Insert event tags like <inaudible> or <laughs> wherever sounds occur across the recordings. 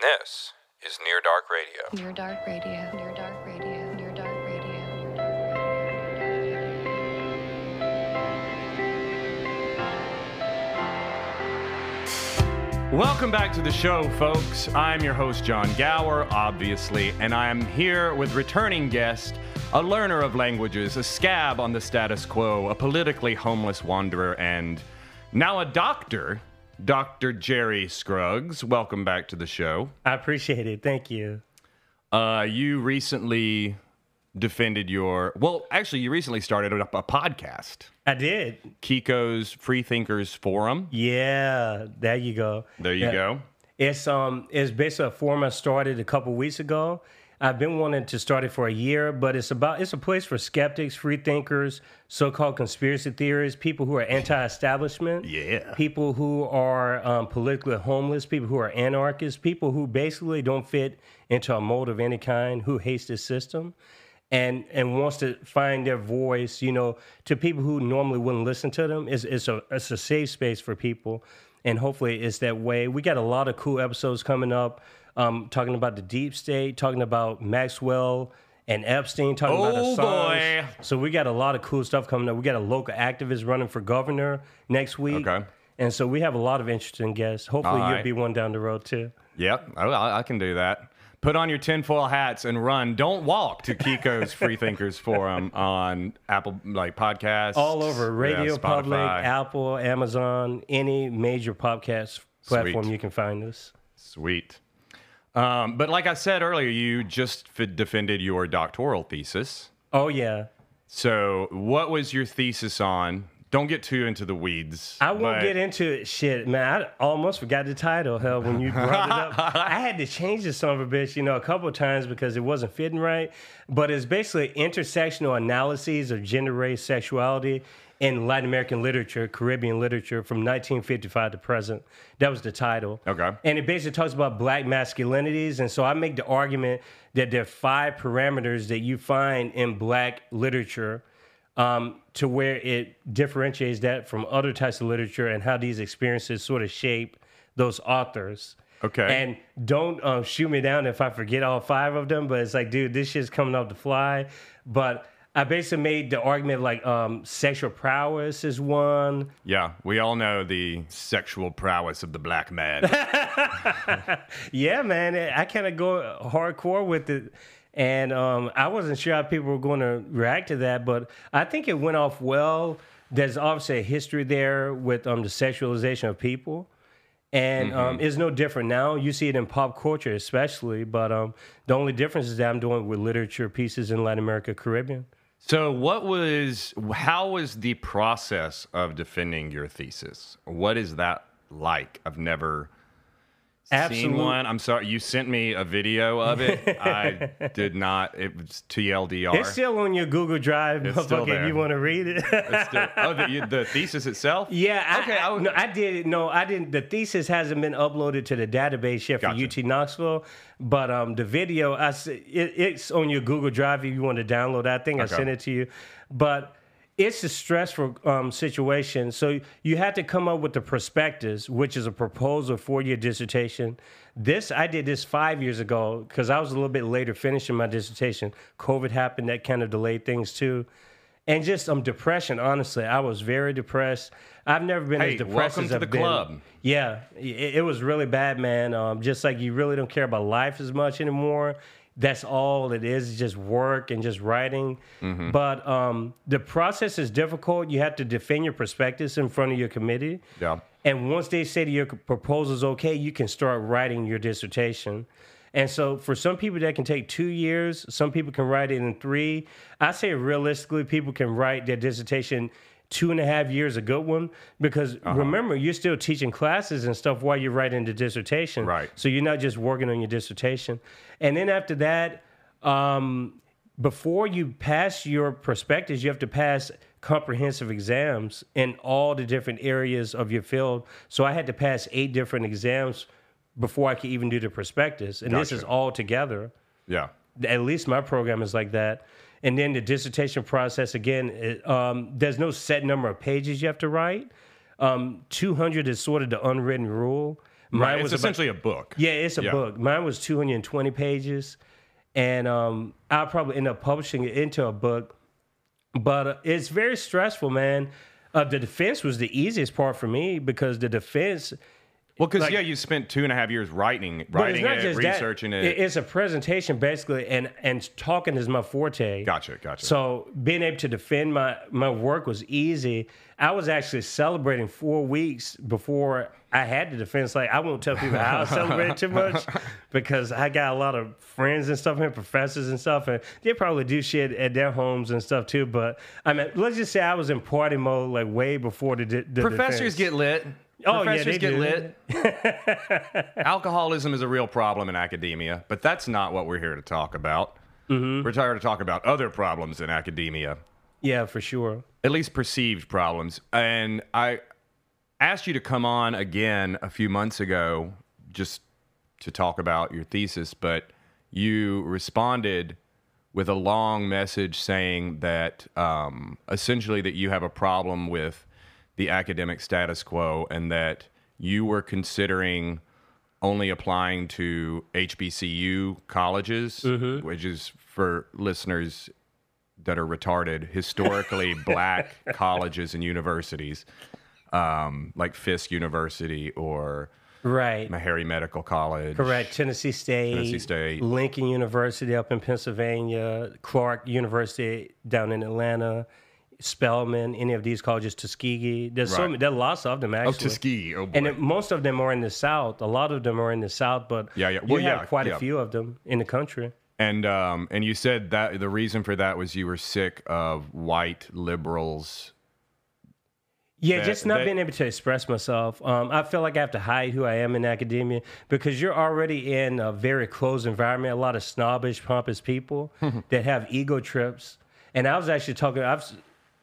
This is Near Dark Radio. Near Dark Radio. Near Dark Radio. Near Dark Radio. Near Dark Welcome back to the show, folks. I'm your host, John Gower, obviously, and I am here with returning guest, a learner of languages, a scab on the status quo, a politically homeless wanderer, and now a doctor, Dr. Jerry Scruggs. Welcome back to the show. I appreciate it. Thank you. Uh, you recently defended your, well, actually, you recently started up a podcast, I did. Kiko's Free Thinkers Forum. Yeah, there you go. There you Yeah. go. It's um it's basically a forum I started a couple weeks ago. I've been wanting to start it for a year, but it's about it's a place for skeptics, free thinkers, so-called conspiracy theorists, people who are anti-establishment, Yeah. people who are um, politically homeless, people who are anarchists, people who basically don't fit into a mold of any kind, who hates the system, and and wants to find their voice. You know, to people who normally wouldn't listen to them. It's it's a it's a safe space for people, and hopefully it's that way. We got a lot of cool episodes coming up, um, talking about the deep state, talking about Maxwell. And Epstein talking about Oh, Assange. boy. So we got a lot of cool stuff coming up. We got a local activist running for governor next week. Okay. And so we have a lot of interesting guests. Hopefully All you'll right. be one down the road too. Yep, I, I can do that. Put on your tinfoil hats and run. Don't walk to Kiko's <laughs> Free Thinkers Forum on Apple like podcasts. All over Radio yeah, Public, Apple, Amazon, any major podcast platform Sweet. you can find us. Sweet. Um, but like I said earlier, you just f- defended your doctoral thesis. Oh yeah. So, what was your thesis on? Don't get too into the weeds. I won't but- get into it. Shit, man. I almost forgot the title. Hell, when you brought it up, <laughs> I had to change the son of a bitch, you know, a couple of times because it wasn't fitting right. But it's basically intersectional analyses of gender, race, sexuality in Latin American literature, Caribbean literature from 1955 to present. That was the title. Okay. And it basically talks about black masculinities. And so I make the argument that there are five parameters that you find in black literature um, to where it differentiates that from other types of literature and how these experiences sort of shape those authors. Okay. And don't um, shoot me down if I forget all five of them, but it's like, dude, this shit's coming off the fly. But I basically made the argument like um, sexual prowess is one. Yeah, we all know the sexual prowess of the black man. <laughs> Yeah, man, I kind of go hardcore with it. And um, I wasn't sure how people were going to react to that, but I think it went off well. There's obviously a history there with um, the sexualization of people. And um, it's no different now. You see it in pop culture, especially. But um, the only difference is that I'm doing with literature pieces in Latin America, Caribbean. So, what was, how was the process of defending your thesis? What is that like? I've never seen one. I'm sorry, you sent me a video of it. I <laughs> did not. It was TLDR. It's still on your Google Drive, It's still there. if you want to read it. It's still- <laughs> oh, the, the thesis itself? Yeah, Okay, I, I was- no, I did. No, I didn't. The thesis hasn't been uploaded to the database yet for Gotcha. UT Knoxville, but um, the video, I it, it's on your Google Drive if you want to download. That. I think Okay. I sent it to you, but it's a stressful um, situation. So you had to come up with the prospectus, which is a proposal for your dissertation. This I did this five years ago because I was a little bit later finishing my dissertation. COVID happened, that kind of delayed things too and just um depression. Honestly, I was very depressed. I've never been Hey, as depressed welcome as to I've the been. club. Yeah, it, it was really bad, man. Um, just like you really don't care about life as much anymore. That's all it is, just work and just writing. Mm-hmm. But um, the process is difficult. You have to defend your perspectives in front of your committee. Yeah. And once they say that your proposal's okay, you can start writing your dissertation. And so for some people that can take two years, some people can write it in three. I say realistically, people can write their dissertation two and a half years, a good one. Because Uh-huh. remember, you're still teaching classes and stuff while you're writing the dissertation. Right. So you're not just working on your dissertation. And then after that, um, before you pass your prospectus, you have to pass comprehensive exams in all the different areas of your field. So I had to pass eight different exams before I could even do the prospectus. And this is all together. Yeah. At least my program is like that. And then the dissertation process again, it, um, there's no set number of pages you have to write. Um, 200 is sort of the unwritten rule, Mine Right. It's was about- essentially a book. yeah, it's a Yeah. book. Mine was 220 pages, and um, I'll probably end up publishing it into a book. But uh, it's very stressful, man. Uh, the defense was the easiest part for me because the defense. Well, because Like- yeah, you spent two and a half years writing, writing it, that. researching it. It's a presentation basically, and and talking is my forte. Gotcha, gotcha. So being able to defend my my work was easy. I was actually celebrating four weeks before I had the defense. Like I won't tell people how I <laughs> celebrated too much because I got a lot of friends and stuff and professors and stuff, and they probably do shit at their homes and stuff too. But I mean, let's just say I was in party mode like way before the, the Professors defense. get lit. Oh, yeah, Professors they get do. lit. <laughs> Alcoholism is a real problem in academia, but that's not what we're here to talk about. Mm-hmm. We're here to talk about other problems in academia, yeah for sure. at least perceived problems. And I asked you to come on again a few months ago just to talk about your thesis, but you responded with a long message saying that um, essentially that you have a problem with the academic status quo and that you were considering only applying to HBCU colleges, which is for listeners that are retarded, historically <laughs> black colleges and universities, um, like Fisk University or Right. Meharry Medical College. Correct. Tennessee State, Tennessee State. Lincoln University up in Pennsylvania, Clark University down in Atlanta, Spelman, any of these colleges, Tuskegee. There's so many, there are lots of them Oh, actually. Tuskegee. Oh, boy. And it, most of them are in the South. A lot of them are in the South, but Yeah, yeah. you Well, have yeah, quite yeah. a few of them in the country. And um, and you said that the reason for that was you were sick of white liberals. Yeah, that- just not that- being able to express myself. Um, I feel like I have to hide who I am in academia because you're already in a very closed environment. A lot of snobbish, pompous people <laughs> that have ego trips. And I was actually talking. I've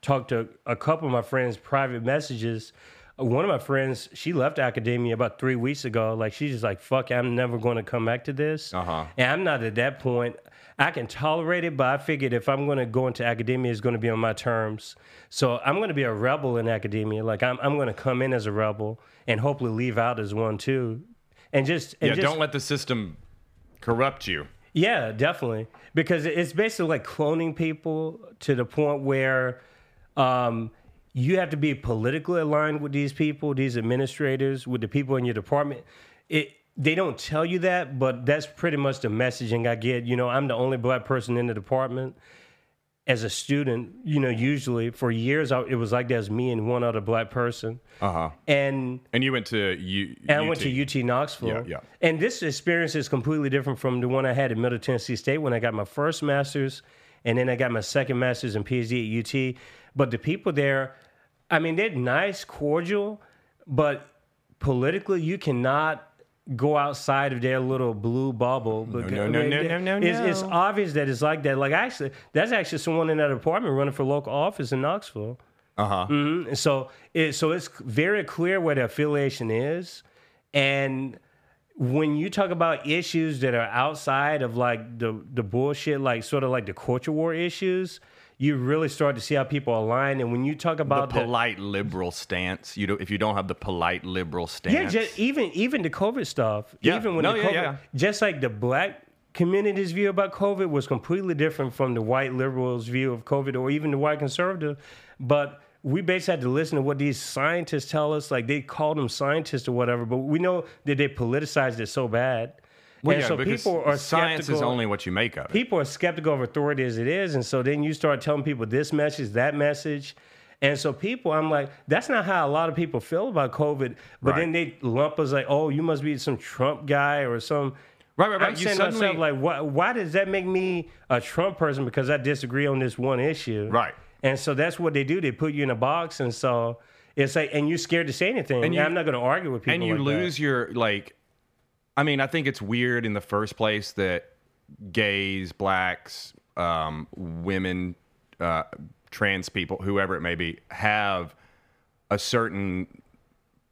talked to a couple of my friends private messages. One of my friends, she left academia about three weeks ago. Like she's just like, "Fuck, I'm never going to come back to this." Uh-huh. And I'm not at that point. I can tolerate it, but I figured if I'm going to go into academia, it's going to be on my terms. So I'm going to be a rebel in academia. Like I'm, I'm going to come in as a rebel and hopefully leave out as one too. And just, and Yeah, just, don't let the system corrupt you. yeah, definitely. Because it's basically like cloning people to the point where um, you have to be politically aligned with these people, these administrators, with the people in your department. It they don't tell you that, but that's pretty much the messaging I get. You know, I'm the only black person in the department. As a student, you know, usually for years I, it was like there's me and one other black person, Uh huh. and And you went to U. and I went to UT Knoxville. Yeah, yeah. And this experience is completely different from the one I had at Middle Tennessee State when I got my first master's, and then I got my second master's and PhD at UT. But the people there, I mean, they're nice, cordial, but politically, you cannot go outside of their little blue bubble. Because, no, no, no, no, no, It's, it's obvious that it's like that. Like, actually, that's actually someone in that apartment running for local office in Knoxville. Uh huh. Mhm. And so it so it's very clear where the affiliation is, and when you talk about issues that are outside of like the the bullshit, like sort of like the culture war issues, you really start to see how people align. And when you talk about the, polite liberal stance. You do if you don't have the polite liberal stance. yeah, just even even the COVID stuff, Yeah. even when No, the yeah, COVID, yeah. just like the black community's view about COVID was completely different from the white liberals' view of COVID, or even the white conservative. But we basically had to listen to what these scientists tell us. Like they call them scientists or whatever, but we know that they politicized it so bad. Well, and yeah, so people are science is only what you make of it. people are skeptical of authority as it is, and so then you start telling people this message, that message, and so people, I'm like, that's not how a lot of people feel about COVID. But Right. then they lump us like, oh, you must be some Trump guy or some. Right, right, right. I'm You saying to myself suddenly- like, why, why does that make me a Trump person because I disagree on this one issue? Right. And so that's what they do. They put you in a box, and so it's like, and you're scared to say anything. And you- I'm not going to argue with people. and you like that. lose your like i mean i think it's weird in the first place that gays blacks um, women uh, trans people whoever it may be have a certain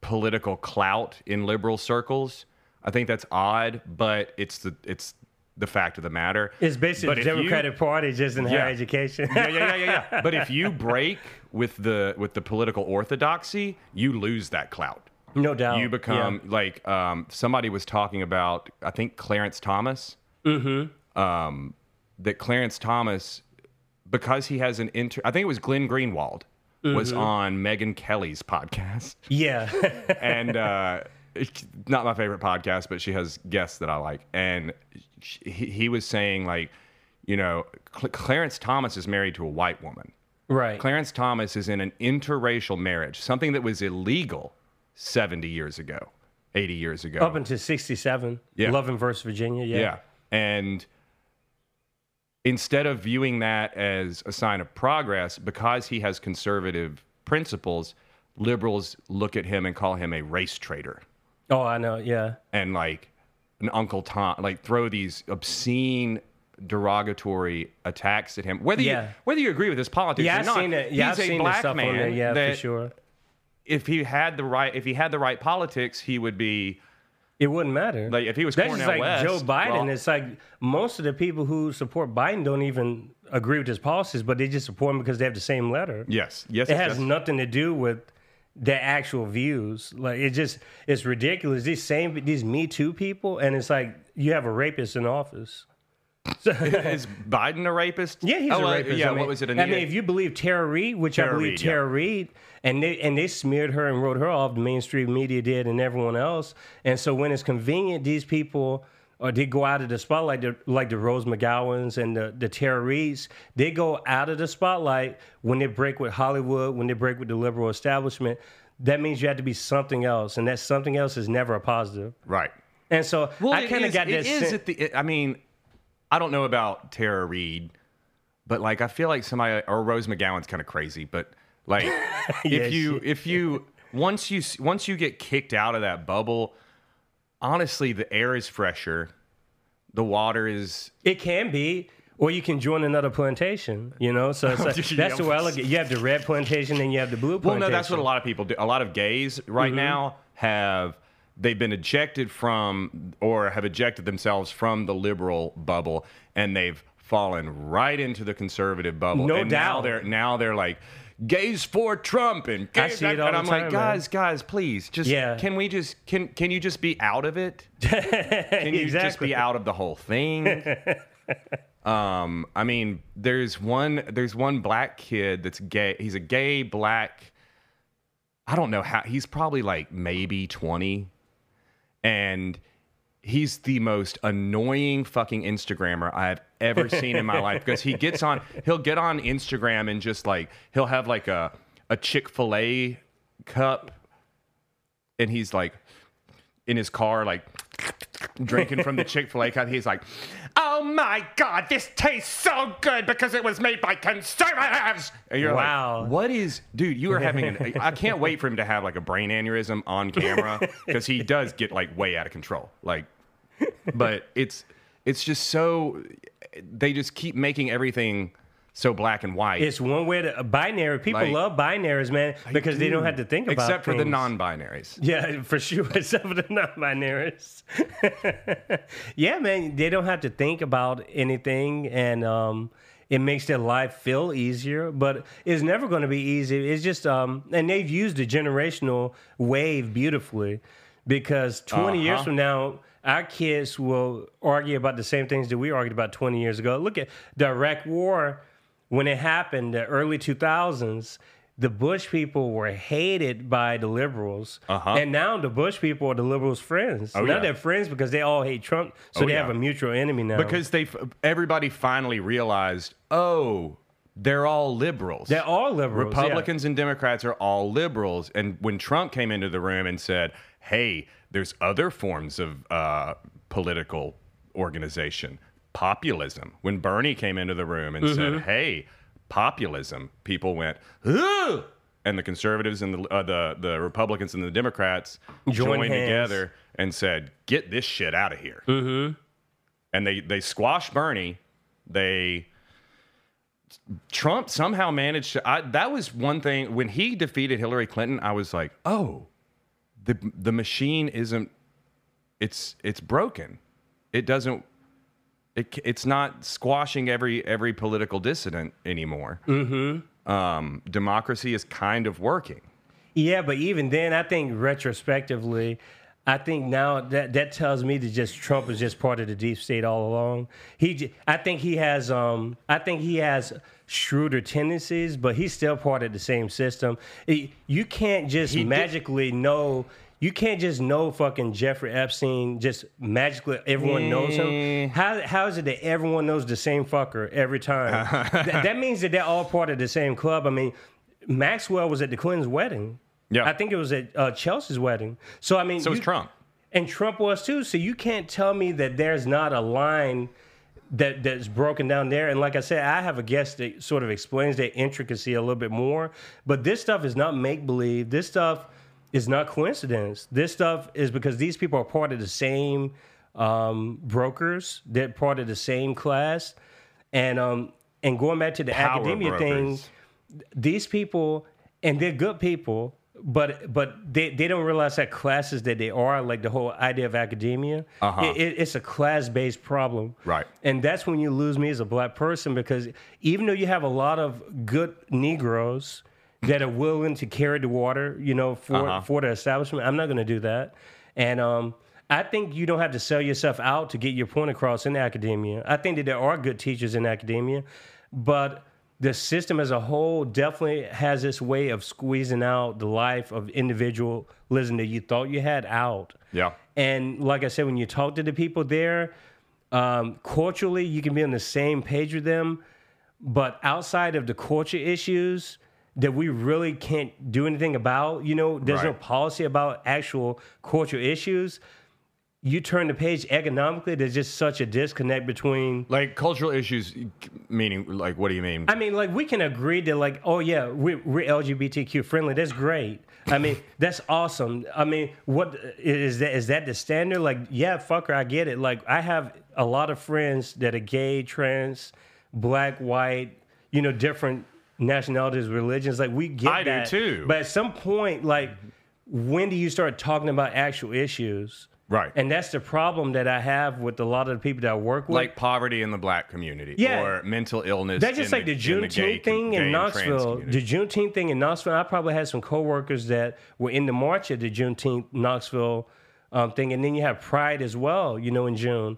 political clout in liberal circles i think that's odd but it's the it's the fact of the matter It's basically But the if you- Democratic Party just in Yeah. higher education. yeah, yeah, yeah, yeah, yeah. <laughs> But if you break with the with the political orthodoxy, you lose that clout. No doubt. you become like um, somebody was talking about I think Clarence Thomas. Mm-hmm. Um, that Clarence Thomas, because he has an inter, I think it was Glenn Greenwald was Mm-hmm. on Megyn Kelly's podcast, <laughs> Yeah. <laughs> and uh, not my favorite podcast, but she has guests that I like, and she, he, he was saying like, you know, Cl- Clarence Thomas is married to a white woman. right. Clarence Thomas is in an interracial marriage, something that was illegal 70 years ago, 80 years ago. Up until 67. Yeah. Love and verse Virginia. Yeah. yeah. And instead of viewing that as a sign of progress, because he has conservative principles, liberals look at him and call him a race traitor Oh, I know. Yeah. and like an Uncle Tom, like throw these obscene derogatory attacks at him. Whether Yeah. you whether you agree with his politics Yeah, or I've not, seen it. Yeah, he's I've a seen black man there. Yeah, that for sure. If he had the right if he had the right politics, he would be It wouldn't matter. Like, if he was That's Cornel just like West, Joe Biden. well- it's like most of the people who support Biden don't even agree with his policies, but they just support him because they have the same letter. yes, yes. It yes, has yes. nothing to do with their actual views. Like it just it's ridiculous. These same these Me Too people, and it's like you have a rapist in office. <laughs> Is Biden a rapist? Yeah, he's Oh, a uh, rapist. yeah, I mean, what was it? I mean, if you believe Tara Reade, which Tara I believe Reade, yeah. Reade, and they and they smeared her and wrote her off. The mainstream media did, and everyone else. And so when it's convenient, these people. Or they go out of the spotlight, the- like the Rose McGowans and the, the Tara Reades. They go out of the spotlight when they break with Hollywood, when they break with the liberal establishment. That means you have to be something else, and that something else is never a positive. right. And so I kind of got it this. is sen- at the. it- I mean, I don't know about Tara Reade, but like I feel like somebody or Rose McGowan's kind of crazy. But like, <laughs> if you if you once you once you get kicked out of that bubble, honestly, the air is fresher, the water is. It can be, or you can join another plantation. You know, so it's <laughs> like, that's the way I look at. You have the red plantation, and you have the blue plantation. Well, no, that's what a lot of people do. A lot of gays right Mm-hmm. now have they've been ejected from or have ejected themselves from the liberal bubble, and they've fallen right into the conservative bubble. No and Now doubt. they're now they're like gays for Trump and I see it all and the I'm time, like, guys, guys, please, just Yeah. can we just can can you just be out of it? <laughs> Can you just Exactly. be out of the whole thing? <laughs> um, I mean, there's one there's one black kid that's gay. He's a gay black. I don't know how. He's probably like maybe 20, and he's the most annoying fucking Instagrammer I've ever seen in my life because he gets on. He'll get on Instagram and just like he'll have like a a Chick Fil A cup, and he's like in his car like drinking from the Chick fil A cup. He's like, oh my God, this tastes so good because it was made by conservatives. And you're Wow. like, what is, dude, you are having an, <laughs> I can't wait for him to have like a brain aneurysm on camera because he does get like way out of control. Like, but it's, it's just so, they just keep making everything so black and white. It's one way to binary. People Like- love binaries, man, because they don't have to think about Except for the non-binaries. Yeah, <laughs> for sure. <laughs> Except for the non-binaries. <laughs> yeah, man, they don't have to think about anything, and um, it makes their life feel easier. But it's never going to be easy. It's just, um, and they've used the generational wave beautifully, because 20 years Uh-huh. from now. Our kids will argue about the same things that we argued about 20 years ago. Look at the Iraq War when it happened, the early 2000s, the Bush people were hated by the liberals. Uh-huh. And now the Bush people are the liberals' friends. Oh, now yeah. they're friends because they all hate Trump. So Oh, they yeah. have a mutual enemy now. Because they, everybody finally realized, oh, they're all liberals. they're all liberals. yeah. Republicans and Democrats are all liberals. And when Trump came into the room and said, hey, there's other forms of uh, political organization, populism. When Bernie came into the room and Mm-hmm. said, hey, populism, people went, Ugh! and the conservatives and the, uh, the, the Republicans and the Democrats Joined joined hands. together and said, get this shit out of here. Mm-hmm. And they, they squashed Bernie. They Trump somehow managed to. I, that was one thing when he defeated Hillary Clinton. I was like, oh, the the machine isn't. It's it's broken. It doesn't. It, it's not squashing every every political dissident anymore. Mm-hmm. Um, democracy is kind of working. Yeah, but even then, I think retrospectively, I think now that that tells me that just Trump is just part of the deep state all along. He, I think he has, um, I think he has shrewder tendencies, but he's still part of the same system. It- you can't just He did- magically know. You can't just know fucking Jeffrey Epstein. Just magically, everyone knows him. How how is it that everyone knows the same fucker every time? <laughs> Th- that means that they're all part of the same club. I mean, Maxwell was at the Clintons' wedding. Yeah. I think it was at uh, Chelsea's wedding. So I mean, So was Trump. and Trump was too. So you can't tell me that there's not a line that that's broken down there. And like I said, I have a guest that sort of explains that intricacy a little bit more. But this stuff is not make believe. This stuff is not coincidence. This stuff is because these people are part of the same um, brokers. They're part of the same class. And um, and going back to the Power academia thing, these people and they're good people but but they, they don't realize that classes that they are like the whole idea of academia Uh-huh. it, it- it's a class-based problem Right. and that's when you lose me as a black person because even though you have a lot of good negroes that are willing to carry the water you know for Uh-huh. for the establishment i'm not going to do that and um I think you don't have to sell yourself out to get your point across in academia. I think that there are good teachers in academia, but the system as a whole definitely has this way of squeezing out the life of individualism that you thought you had out. Yeah. And like I said, when you talk to the people there, um, culturally, you can be on the same page with them. But outside of the culture issues that we really can't do anything about, you know, there's no policy about actual cultural issues. You turn the page economically, there's just such a disconnect between Like cultural issues, meaning like what do you mean? I mean, like we can agree that, like, oh yeah, we're, we're LGBTQ friendly. That's great. I mean, <laughs> that's awesome. I mean, what is that? Is that the standard? Like, yeah, fucker, I get it. Like, I have a lot of friends that are gay, trans, black, white, you know, different nationalities, religions. Like, we get I do that. too. But at some point, like, when do you start talking about actual issues? Right. And that's the problem that I have with a lot of the people that I work with. like poverty in the black community Yeah. or mental illness. That's just like the, gay Juneteenth thing in Knoxville. The Juneteenth thing in Knoxville. I probably had some coworkers that were in the march at the Juneteenth Knoxville um, thing, and then you have Pride as well. You know, in June.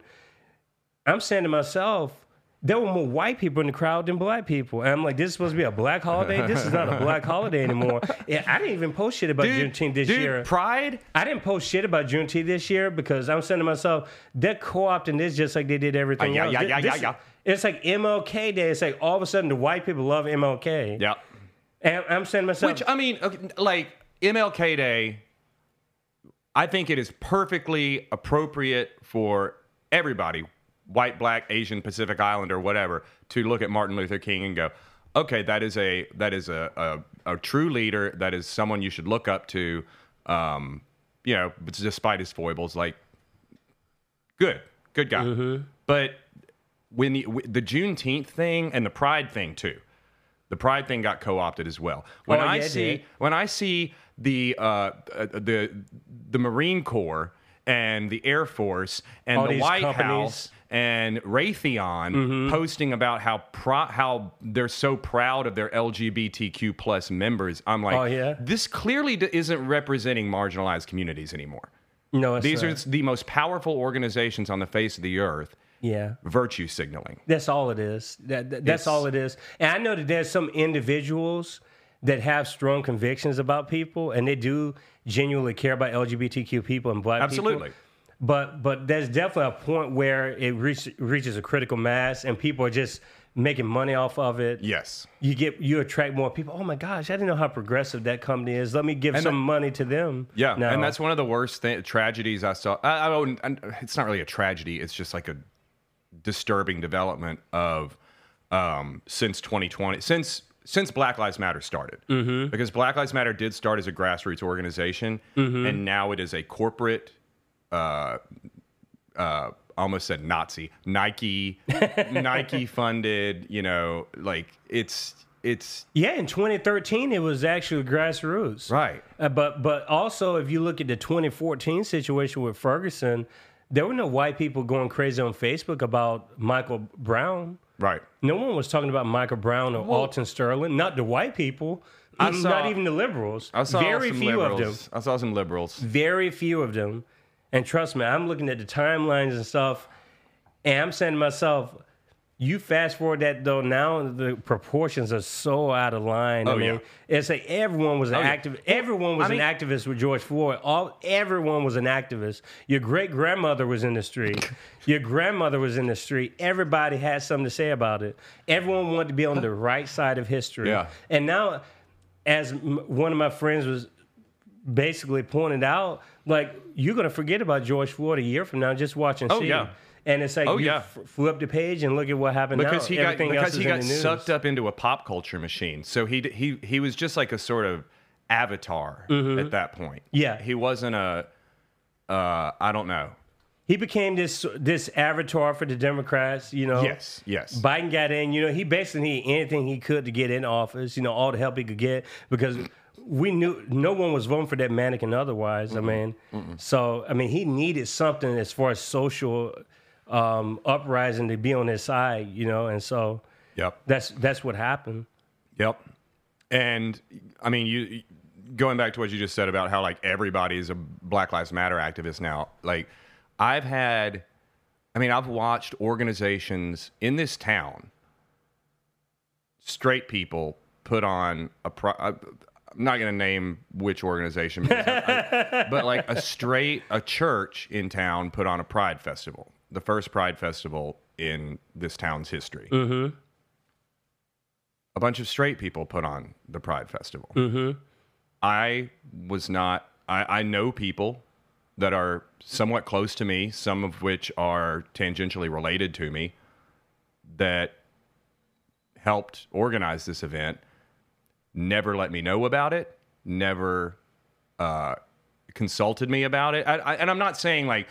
I'm saying to myself, there were more white people in the crowd than black people, and I'm like, this is supposed to be a black holiday. This is not a black <laughs> holiday anymore. Yeah, I didn't even post shit about Dude, Juneteenth this dude, year. Pride. I didn't post shit about Juneteenth this year because I'm saying to myself, they're co-opting this just like they did everything Uh, yeah, else. yeah, yeah, this- yeah, yeah. It's like MLK Day. It's like all of a sudden the white people love MLK. Yeah. And I'm saying to myself, Which I mean, like MLK Day, I think it is perfectly appropriate for everybody, white, black, Asian, Pacific Islander, whatever, to look at Martin Luther King and go, okay, that is a that is a a, a true leader. That is someone you should look up to. Um, you know, despite his foibles, like good, good guy. But when the, the Juneteenth thing and the Pride thing too, the Pride thing got co-opted as well. When Oh, I yeah, see when I see the uh, uh, the the Marine Corps and the Air Force and All the these White companies. House and Raytheon Mm-hmm. posting about how pro- how they're so proud of their LGBTQ plus members, I'm like, Oh, yeah? this clearly d- isn't representing marginalized communities anymore. no, it's These not. are the most powerful organizations on the face of the earth. yeah. Virtue signaling. That's all it is. That, that- that's It's- all it is. And I know that there's some individuals that have strong convictions about people, and they do genuinely care about LGBTQ people and black Absolutely. people. But but there's definitely a point where it reach, reaches a critical mass, and people are just making money off of it. Yes. You get you attract more people. Oh my gosh, I didn't know how progressive that company is. Let me give And some that- money to them. Yeah, now. and that's one of the worst th- tragedies I saw. I, I don't. and It's not really a tragedy. It's just like a disturbing development of um, since 2020, since since Black Lives Matter started. Mm-hmm. Because Black Lives Matter did start as a grassroots organization, Mm-hmm. and now it is a corporate. Uh, uh, almost said Nazi Nike, <laughs> Nike funded. You know, like it's it's Yeah, in 2013, it was actually grassroots. right. Uh, but but also, if you look at the 2014 situation with Ferguson, there were no white people going crazy on Facebook about Michael Brown. Right. No one was talking about Michael Brown or Alton Sterling. Not the white people. Saw- not even the liberals. I saw Very some few liberals. of them. I saw some liberals. Very few of them. And trust me, I'm looking at the timelines and stuff, and I'm saying to myself, you fast forward that though now the proportions are so out of line. I Oh, mean, yeah. it's like everyone was an Oh, yeah. active. Everyone was I mean- an activist with George Floyd. All everyone was an activist. Your great grandmother was in the street. <laughs> Your grandmother was in the street. Everybody had something to say about it. Everyone wanted to be on the right side of history. Yeah. And now, as m- one of my friends was basically pointed out, like you're gonna forget about George Floyd a year from now just watching. Oh, see. yeah. And it's like Oh, you yeah. f- flip the page and look at what happened because now. he got Everything else because he got sucked up into a pop culture machine. So he he he was just like a sort of avatar at that point. Mm-hmm. Yeah. he wasn't a uh, I don't know. He became this this avatar for the Democrats. You know. Yes, yes. Biden got in. You know, he basically needed anything he could to get in office. You know, all the help he could get because we knew no one was voting for that mannequin otherwise. I mean, so I mean, he needed something as far as social um, uprising to be on his side. You know, and so Yep. that's that's what happened. Yep. And I mean, you going back to what you just said about how like everybody is a Black Lives Matter activist now. Like, I've had, I mean, I've watched organizations in this town, straight people put on a. Pro, I, I'm not going to name which organization, I- I- <laughs> but like a straight a church in town put on a Pride festival, the first Pride festival in this town's history a bunch of straight people put on the Pride Festival. Mm-hmm. I was not. I, I know people that are somewhat close to me, some of which are tangentially related to me, that helped organize this event. Never let me know about it. Never uh, consulted me about it. I, I, and I'm not saying like,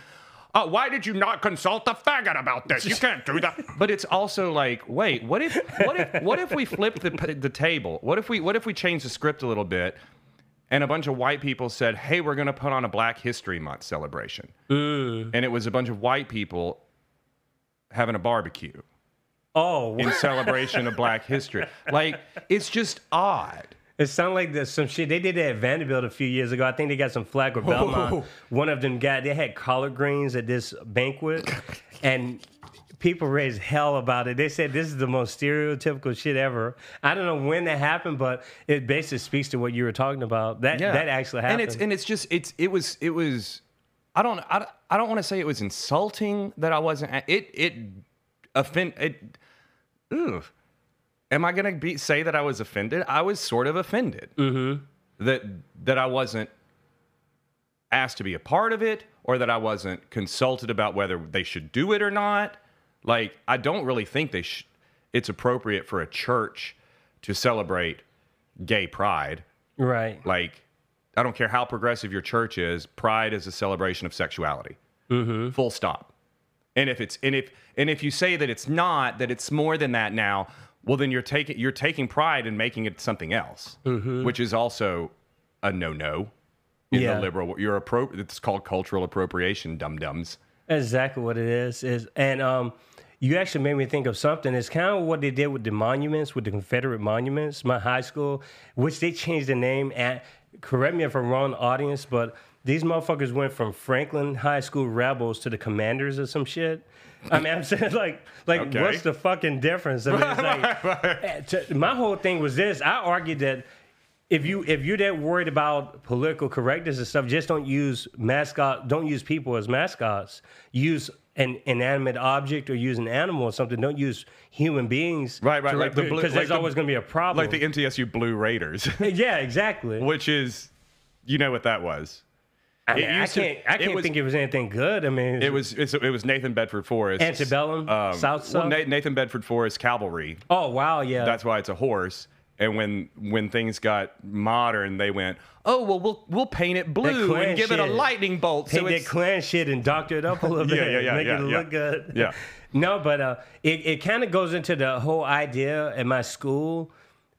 oh, why did you not consult the faggot about this? You can't do that. <laughs> But it's also like, wait, what if, what if, what if we flip the the table? What if we, what if we change the script a little bit? And a bunch of white people said, "Hey, we're going to put on a Black History Month celebration," and it was a bunch of white people having a barbecue Oh, in celebration of Black history. Like, it's just odd. It sounded like there's some shit. They did that at Vanderbilt a few years ago. I think they got some flag with Belmont. One of them got, they had collard greens at this banquet, <laughs> and people raised hell about it. They said this is the most stereotypical shit ever. I don't know when that happened, but it basically speaks to what you were talking about. That that actually happened. And it's and it's just it's it was it was I don't I, I don't want to say it was insulting that I wasn't it it offend it ugh. Am I gonna be say that I was offended? I was sort of offended mm-hmm. that that I wasn't asked to be a part of it or that I wasn't consulted about whether they should do it or not. Like I don't really think they sh- it's appropriate for a church to celebrate gay pride. right. Like, I don't care how progressive your church is. Pride is a celebration of sexuality. Mm-hmm. Full stop. And if it's and if and if you say that it's not, that it's more than that now, well, then you're taking you're taking pride and making it something else, which is also a no no in Yeah. the liberal. You're appro- It's called cultural appropriation, dum dums. Exactly what it is. Is and um, you actually made me think of something. It's kind of what they did with the monuments, with the Confederate monuments. My high school, which they changed the name at. Correct me if I'm wrong, audience, but these motherfuckers went from Franklin High School rebels to the Commanders or some shit. I mean, I'm <laughs> saying like, like Okay. what's the fucking difference? I mean, it's <laughs> like, eh, to- my whole thing was this. I argued that if you if you're that worried about political correctness and stuff, just don't use mascot. Don't use people as mascots. Use an inanimate object or use an animal or something. Don't use human beings. Right, right, like the blue- because there's like the- always going to be a problem. Like the MTSU Blue Raiders, <laughs> yeah, exactly. which is, you know what that was. I, mean, I can't. I can't was- think it was anything good. I mean, It was it was Nathan Bedford Forrest. Antebellum? South well, Na- Nathan Bedford Forrest cavalry. Oh wow, yeah. That's why it's a horse. And when when things got modern, they went, oh well, we'll we'll paint it blue and give it a lightning bolt. take so that clan shit and doctor it up a little <laughs> bit, Yeah, yeah, yeah, make yeah, it yeah. look good. Yeah. <laughs> No, but uh, it it kind of goes into the whole idea at my school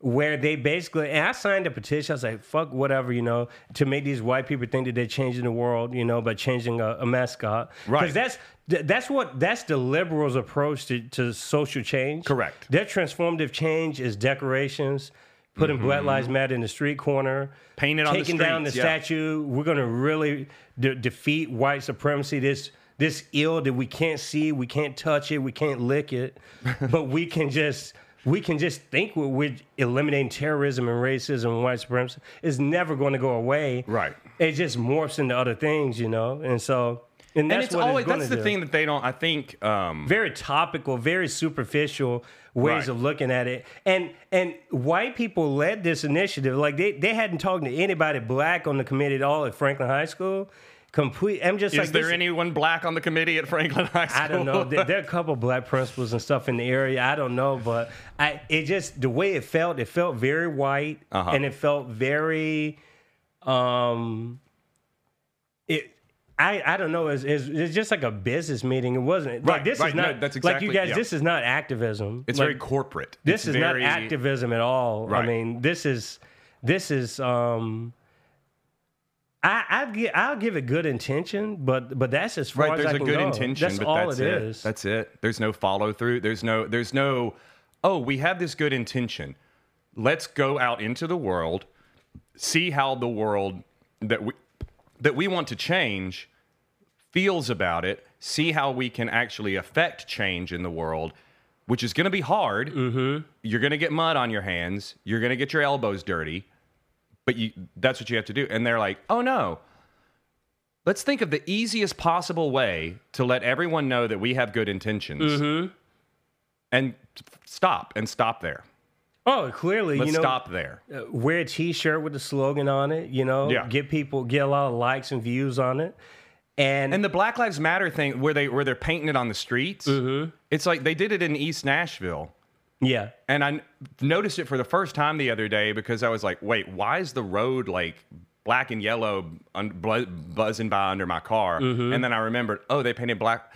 where they basically and I signed a petition. I was like, "Fuck whatever," you know, to make these white people think that they're changing the world, you know, by changing a, a mascot. Right. Because that's that's what that's the liberals' approach to, to social change. Correct. Their transformative change is decorations, putting Black mm-hmm. Lives Matter in the street corner, Painted on the taking down the yeah. statue. We're going to really de- defeat white supremacy. This this ill that we can't see, we can't touch it, we can't lick it, <laughs> but we can just we can just think we're, we're eliminating terrorism and racism and white supremacy. It's never going to go away. Right. It just morphs into other things, you know, and so. And and that's it's what always it's that's the do thing that they don't. I think. Um, very topical, very superficial ways Right. of looking at it. And and white people led this initiative. Like they, they hadn't talked to anybody black on the committee at all at Franklin High School. Complete. I'm just is like there anyone black on the committee at Franklin High School? I don't know. There, there are a <laughs> couple black principals and stuff in the area. I don't know, but I it just the way it felt. It felt very white, Uh-huh. and it felt very. Um, it. I, I don't know. It's, it's, it's just like a business meeting. It wasn't like Right, this right. is No, not that's like you guys. yeah. This is not activism. it's Like, very corporate. This It's is very- not activism at all. Right. I mean, this is this is um. I I gi- I'll give it good intention, but but that's as far Right, as there's I a can good go. intention, That's but all that's it it. is. That's it. There's no follow through. There's no. There's no. Oh, we have this good intention. Let's go out into the world, see how the world that we that we want to change feels about it. See how we can actually affect change in the world, which is going to be hard. Mm-hmm. You're going to get mud on your hands. You're going to get your elbows dirty, but you, that's what you have to do. And they're like, oh no. Let's think of the easiest possible way to let everyone know that we have good intentions. Mm-hmm. And stop and stop there. Oh, clearly, Let's you know, stop there. uh, wear a T-shirt with a slogan on it. You know, Yeah. get people get a lot of likes and views on it, and, And the Black Lives Matter thing, where they where they're painting it on the streets, Mm-hmm. it's like they did it in East Nashville. Yeah, And I n- noticed it for the first time the other day because I was like, wait, why is the road like black and yellow un- buzzing by under my car? Mm-hmm. And then I remembered, oh, they painted black.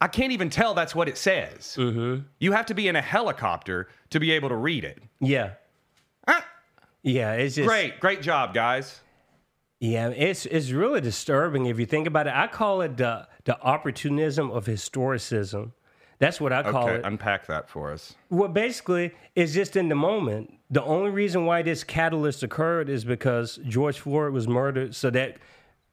I can't even tell that's what it says. Mm-hmm. You have to be in a helicopter to be able to read it. yeah, Ah, yeah. It's just great, great job, guys. Yeah, it's it's really disturbing if you think about it. I call it the the opportunism of historicism. That's what I call Okay, it. unpack that for us. Well, basically, it's just in the moment. The only reason why this catalyst occurred is because George Floyd was murdered. So that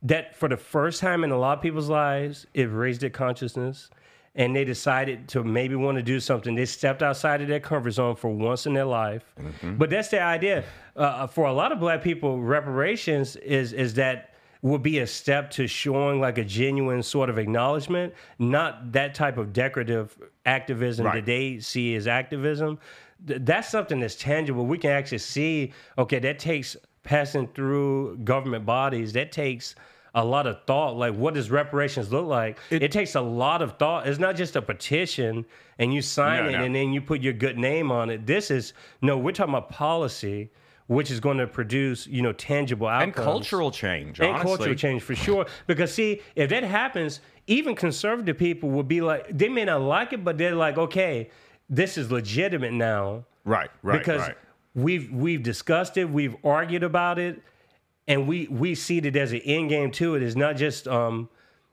that for the first time in a lot of people's lives, it raised their consciousness, and they decided to maybe want to do something. They stepped outside of their comfort zone for once in their life. But that's the idea. Uh, for a lot of black people, reparations is is that would be a step to showing like a genuine sort of acknowledgement, not that type of decorative activism Right. that they see as activism. Th- That's something that's tangible. We can actually see, okay, that takes passing through government bodies, that takes a lot of thought. Like, what does reparations look like? It, takes a lot of thought. It's not just a petition and you sign No, it no. and then you put your good name on it. This is, no, we're talking about policy, which is going to produce, you know, tangible outcomes And cultural change, and honestly. cultural change for sure. Because see, if that happens, even conservative people will be like, they may not like it, but they're like, okay, this is legitimate now Right, right, because right. we've we've discussed it, we've argued about it, and we we see that there's an end game to it. It's not just um,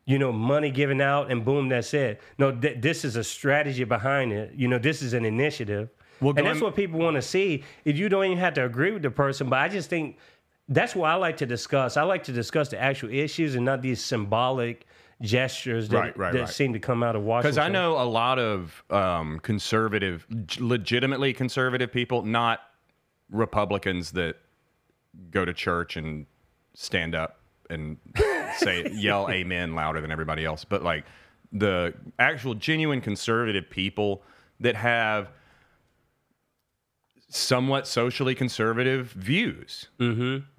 you know, money given out and boom, that's it. No, th- this is a strategy behind it. You know, this is an initiative. Well, and that's what people want to see. If you don't even have to agree with the person, but I just think that's what I like to discuss. I like to discuss the actual issues and not these symbolic gestures that, Right, right, that right. seem to come out of Washington. Because I know a lot of um, conservative, legitimately conservative people, not Republicans that go to church and stand up and <laughs> say, yell amen louder than everybody else, but like the actual genuine conservative people that have somewhat socially conservative views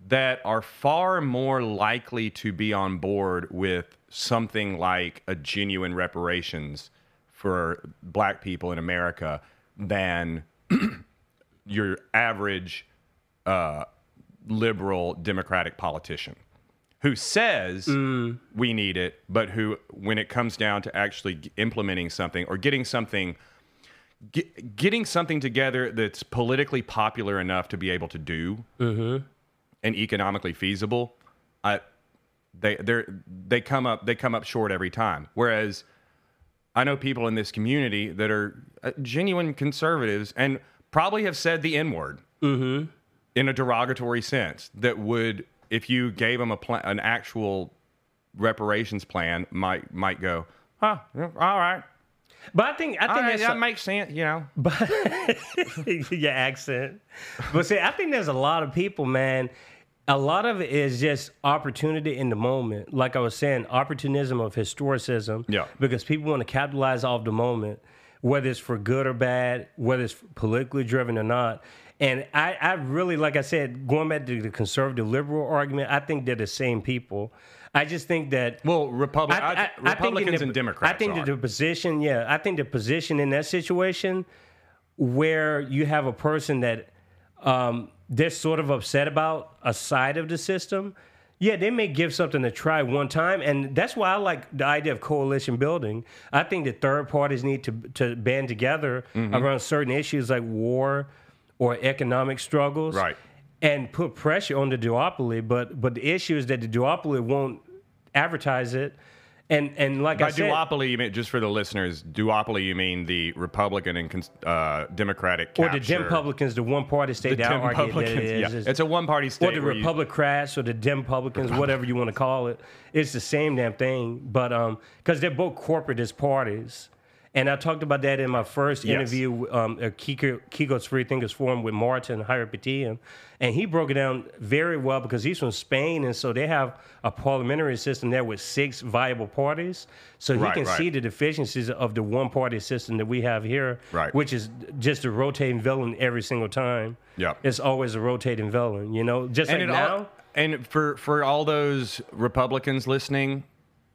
that are far more likely to be on board with something like a genuine reparations for black people in America than <clears throat> your average uh, liberal democratic politician who says we need it, but who, when it comes down to actually implementing something or getting something, get, getting something together that's politically popular enough to be able to do and economically feasible, I, they they they come up they come up short every time. Whereas I know people in this community that are uh, genuine conservatives and probably have said the N word in a derogatory sense that would, if you gave them a an actual reparations plan, might might go, huh, all right, But I think I think right, that's that makes sense, you know. But <laughs> your accent. But see, I think there's a lot of people, man. A lot of it is just opportunity in the moment. Like I was saying, opportunism of historicism. Yeah. Because people want to capitalize off the moment, whether it's for good or bad, whether it's politically driven or not. And I, I really, like I said, going back to the conservative liberal argument, I think they're the same people. I just think that Well, Republic, I- I- I think in Republicans the- and Democrats. I think are. that the position, yeah, I think the position in that situation where you have a person that um, they're sort of upset about a side of the system, yeah, they may give something a try one time, and that's why I like the idea of coalition building. I think that third parties need to to band together Mm-hmm. around certain issues like war or economic struggles, Right. And put pressure on the duopoly. But but the issue is that the duopoly won't advertise it, and and like By I said, by duopoly, you mean just for the listeners, duopoly, you mean the Republican and uh, Democratic or the capture. Republicans, the one party state The that argue that it Republicans, yeah. is- It's a one-party state. or the where you- Republicrats or the Dempublicans, whatever you want to call it. It's the same damn thing. But um, because they're both corporatist parties. And I talked about that in my first Yes. interview um, at Kiko, Kiko's Free Thinkers Forum with Martin Hirepetian. And he broke it down very well because he's from Spain. And so they have a parliamentary system there with six viable parties. So he Right, can right. see the deficiencies of the one party system that we have here, Right. which is just a rotating villain every single time. Yep. It's always a rotating villain, you know? Just and like now. all, and for for all those Republicans listening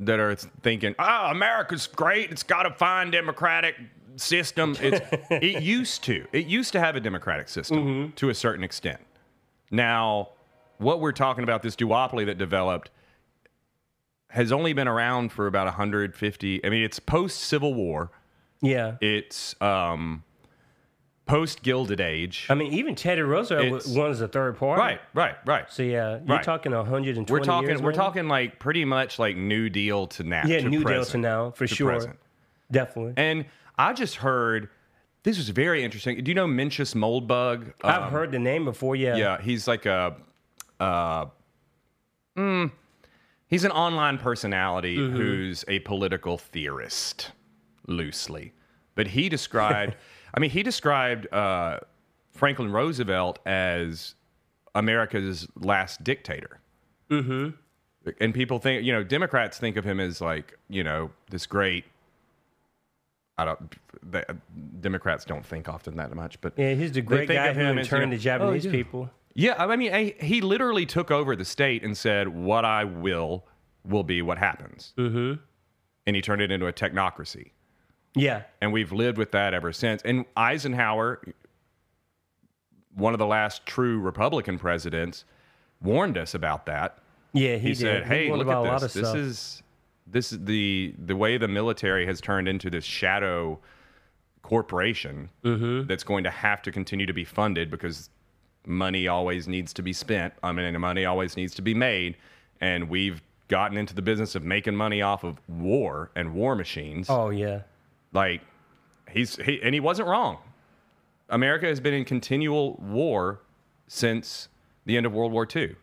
that are thinking, "Oh, America's great. It's got a fine democratic system." It's <laughs> it used to. It used to have a democratic system Mm-hmm. to a certain extent. Now, what we're talking about, this duopoly that developed, has only been around for about 150. I mean, it's post Civil War. Yeah. It's um, post Gilded Age. I mean, even Teddy Roosevelt It's- won as a third party. right, right, right. So yeah, you're Right. talking 120 We're talking. years, we're man? talking like pretty much like New Deal to now. Yeah, to New Deal present, to now for sure. present. Definitely. And I just heard this was very interesting. Do you know Mencius Moldbug? I've Um, heard the name before. Yeah. Yeah, he's like a. Uh, mm, he's an online personality Mm-hmm. who's a political theorist, loosely. But he described. <laughs> I mean, he described uh, Franklin Roosevelt as America's last dictator. Mm-hmm. and people think you know democrats think of him as like you know this great i don't the, democrats don't think often that much but Yeah, he's the great guy who him as, you know, the Japanese oh, yeah. people. yeah i mean I, he literally took over the state and said what i will will be what happens mm-hmm. and he turned it into a technocracy Yeah. and we've lived with that ever since. And Eisenhower, one of the last true Republican presidents, warned us about that. Yeah, he, He, said, "Hey, warned look at lot this. This stuff. is this is the the way the military has turned into this shadow corporation Mm-hmm. that's going to have to continue to be funded because money always needs to be spent. I mean, money always needs to be made, and we've gotten into the business of making money off of war and war machines. Oh yeah. Like he's he and he wasn't wrong. America has been in continual war since the end of World War II.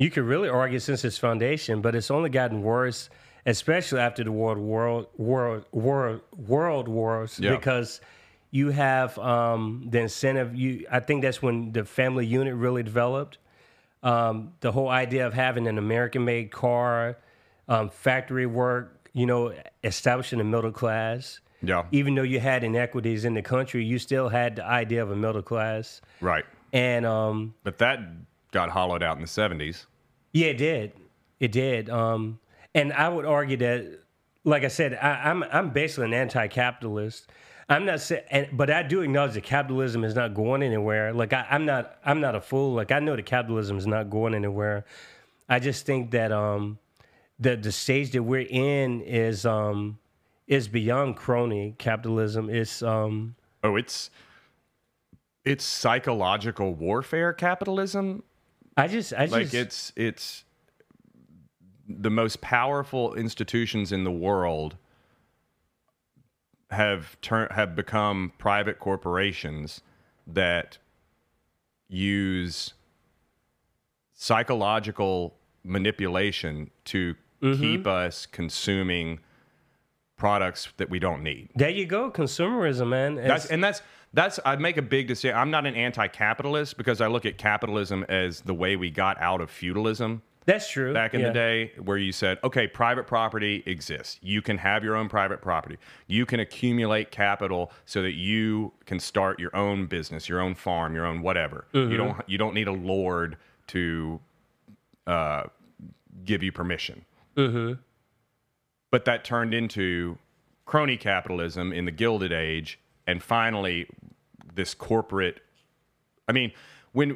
You could really argue since its foundation, but it's only gotten worse, especially after the world world world world world wars, Yeah. because you have um, the incentive. You, I think that's when the family unit really developed. Um, the whole idea of having an American-made car, um, factory work, you know, establishing a middle class. Yeah. Even though you had inequities in the country, you still had the idea of a middle class. Right. And um, But that got hollowed out in the 70s. Yeah, it did. It did. Um, and I would argue that, like I said, I, I'm I'm basically an anti-capitalist. I'm not saying, but I do acknowledge that capitalism is not going anywhere. Like I, I'm not I'm not a fool. Like I know that capitalism is not going anywhere. I just think that um, the the stage that we're in is um, is beyond crony capitalism. It's um, Oh, it's it's psychological warfare capitalism. I just I just Like it's it's the most powerful institutions in the world have turned have become private corporations that use psychological manipulation to keep us consuming products that we don't need. There you go, consumerism, man. That's and that's that's I make a big distinction. I'm not an anti-capitalist because I look at capitalism as the way we got out of feudalism that's true. back in yeah. the day where you said, okay, private property exists. You can have your own private property. You can accumulate capital so that you can start your own business, your own farm, your own whatever. You don't you don't need a lord to uh, give you permission. But that turned into crony capitalism in the Gilded Age, and finally, this corporate. I mean, when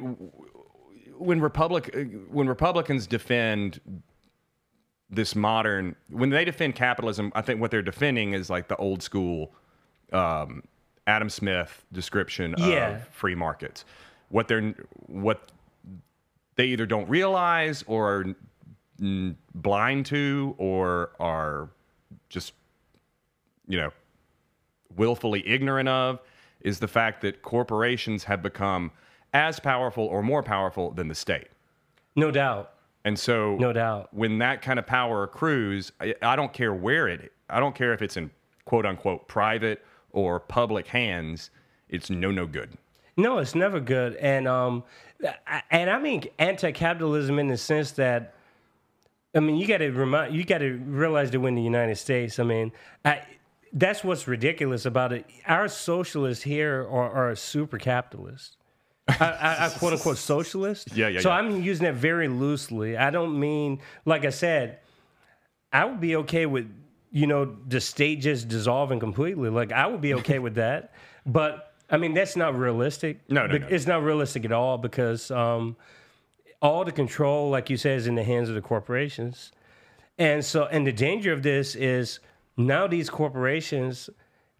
when Republic when Republicans defend this modern when they defend capitalism, I think what they're defending is like the old school um, Adam Smith description Yeah. of free markets. What they're what they either don't realize or blind to or are just you know willfully ignorant of is the fact that corporations have become as powerful or more powerful than the state. No doubt. And so No doubt. when that kind of power accrues, I, I don't care where it I don't care if it's in quote unquote private or public hands, it's no no good. No, it's never good. And um, and I mean anti-capitalism in the sense that, I mean, you got to remind, you got to realize that we're in the United States. I mean, I, that's what's ridiculous about it. Our socialists here are, are super capitalists. I, I, I quote unquote socialist. Yeah, yeah, So yeah. I'm using that very loosely. I don't mean, like I said, I would be okay with you know the state just dissolving completely. Like I would be <laughs> okay with that, but I mean that's not realistic. No, no, no. it's not realistic at all because um, all the control, like you said, is in the hands of the corporations, and so and the danger of this is now these corporations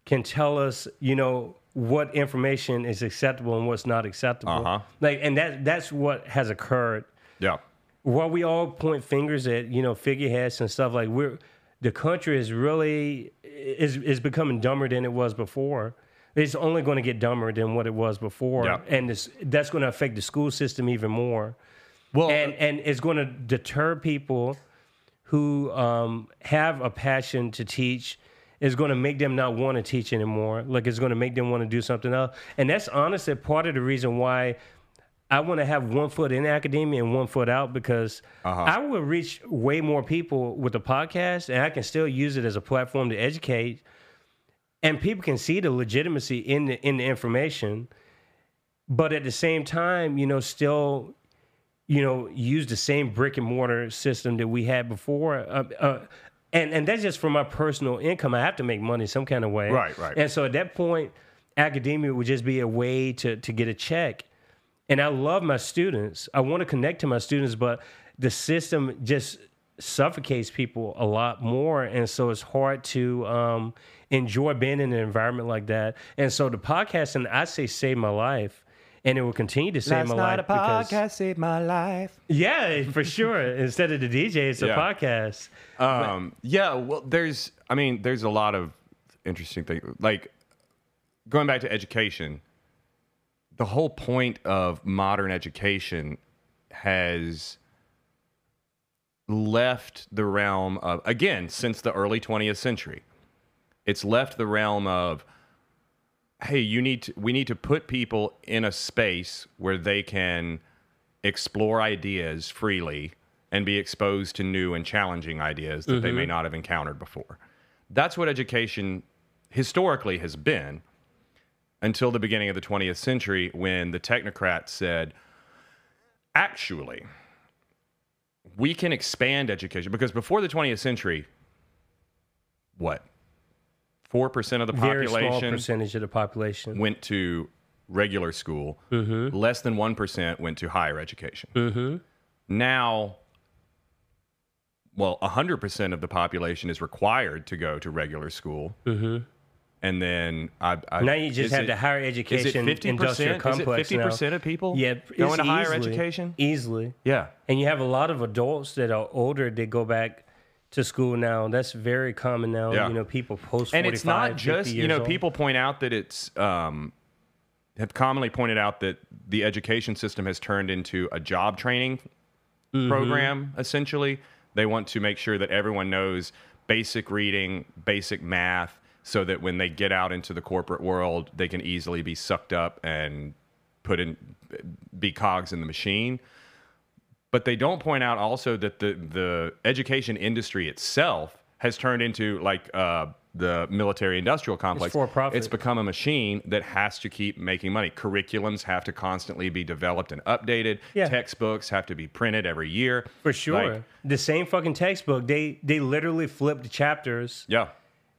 can tell us, you know, what information is acceptable and what's not acceptable. Uh-huh. Like, and that that's what has occurred Yeah. while we all point fingers at you know figureheads and stuff like we're the country is really is is becoming dumber than it was before it's only going to get dumber than what it was before Yeah. and this, that's going to affect the school system even more Well, and and it's going to deter people who um, have a passion to teach. Is going to make them not want to teach anymore. Like it's going to make them want to do something else. And that's honestly part of the reason why I want to have one foot in academia and one foot out because I will reach way more people with the podcast and I can still use it as a platform to educate. And people can see the legitimacy in the in the information. But at the same time you know still you know use the same brick and mortar system that we had before uh, uh, and and that's just for my personal income. I have to make money some kind of way. Right, right. and so at that point academia would just be a way to to get a check. And i love my students. I want to connect to my students but the system just suffocates people a lot more. And so it's hard to um, enjoy being in an environment like that. And so the podcast and i say saved my life and it will continue to save my life because saved my life. yeah for sure <laughs> instead of the dj it's a Yeah. podcast Um, yeah, well, there's, I mean, there's a lot of interesting things. Like going back to education, the whole point of modern education has left the realm of, again, since the early 20th century, it's left the realm of, hey, you need to, we need to put people in a space where they can explore ideas freely and be exposed to new and challenging ideas that they may mm-hmm. not have encountered before. That's what education historically has been until the beginning of the 20th century when the technocrats said, actually, we can expand education because before the 20th century, what? 4% of the population, very small percentage of the population went to regular school. Mm-hmm. Less than 1% went to higher education. Mm-hmm. Now, well, 100% of the population is required to go to regular school. Mm-hmm. And then I, I, now you just have it- the higher is it education 50%? industrial complex now. 50% of people yeah going to higher education? easily Yeah. and you have a lot of adults that are older that go back to school now that's very common now Yeah. you know people post 45 and it's not just you know old. people point out that it's um have commonly pointed out that the education system has turned into a job training program, essentially. They want to make sure that everyone knows basic reading, basic math, so that when they get out into the corporate world, they can easily be sucked up and put in, be cogs in the machine. But they don't point out also that the, the education industry itself has turned into like uh, the military industrial complex. for profit. It's become a machine that has to keep making money. Curriculums have to constantly be developed and updated. Yeah. Textbooks have to be printed every year. For sure. Like, the same fucking textbook. They they literally flipped the chapters yeah.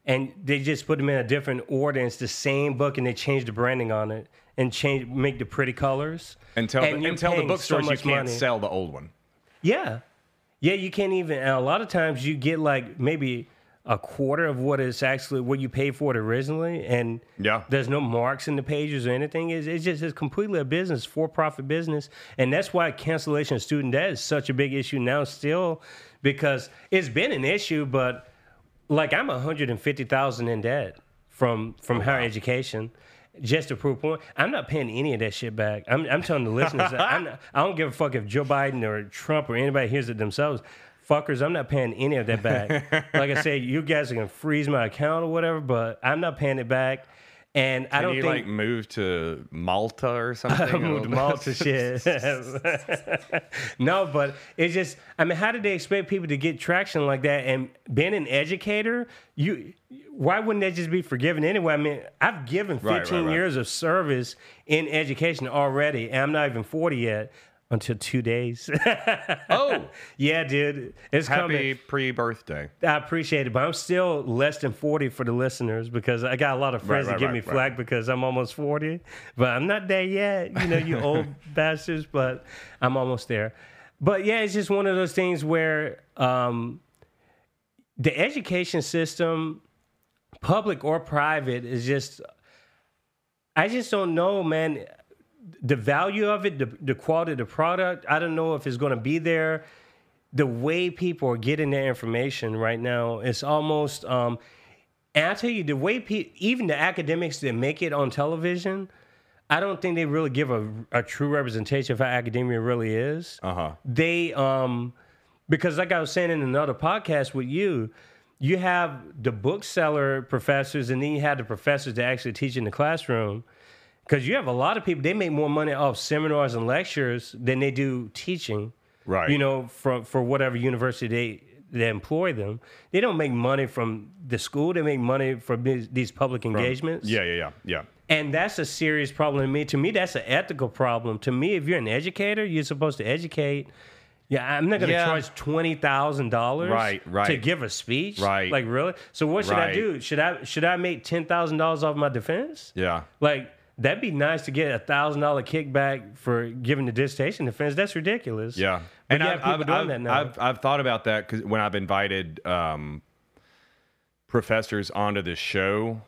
and they just put them in a different order. It's the same book, and they changed the branding on it and change make the pretty colors. And tell, And the, and tell the paying so bookstores you can't money. sell the old one. Yeah, yeah. You can't even. And a lot of times you get like maybe a quarter of what is actually what you paid for it originally, and Yeah. there's no marks in the pages or anything. It's, it's just it's completely a business, for profit business, and that's why cancellation of student debt is such a big issue now still, because it's been an issue, but like I'm 150,000 in debt from from oh, higher education. Just to prove point, I'm not paying any of that shit back. I'm, I'm telling the listeners, that I'm not, I don't give a fuck if Joe Biden or Trump or anybody hears it themselves. Fuckers, I'm not paying any of that back. <laughs> like I said, you guys are gonna freeze my account or whatever, but I'm not paying it back. And I don't you think like move to Malta or <laughs> something? I moved to Malta shit. <laughs> no, but it's just I mean, how did they expect people to get traction like that? And being an educator, you why wouldn't that just be forgiven anyway? I mean, I've given 15 Right, right, right. years of service in education already, and I'm not even 40 yet. Until two days. <laughs> Oh, yeah, dude. It's coming. happy pre-birthday. I appreciate it, but I'm still less than 40 for the listeners because I got a lot of friends Right, that give right, me right, flack because I'm almost 40, but I'm not there yet. You know, you old <laughs> bastards, but I'm almost there. But yeah, it's just one of those things where um, the education system, public or private, is just, I just don't know, man. The value of it, the, the quality of the product, I don't know if it's going to be there the way people are getting their information right now, it's almost. Um, and I tell you, the way pe- even the academics that make it on television, I don't think they really give a, a true representation of how academia really is. Uh huh. They, um, because like I was saying in another podcast with you, you have the bookseller professors, and then you have the professors that actually teach in the classroom. Because you have a lot of people, they make more money off seminars and lectures than they do teaching Right. you know, from for whatever university they they employ them. They don't make money from the school. They make money from these, these public engagements. Yeah, yeah, yeah, yeah. And that's a serious problem to me. To me, that's an ethical problem. To me, if you're an educator, you're supposed to educate. Yeah, I'm not going to Yeah. charge twenty thousand dollars Right, right. to give a speech. Right. Like really? So what should I do? Should I should I make ten thousand dollars off my defense? Yeah. Like that'd be nice to get a thousand dollar kickback for giving the dissertation defense. That's ridiculous. Yeah, But and I've, I've, I've, that now. I've I've thought about that because when I've invited um, professors onto this show,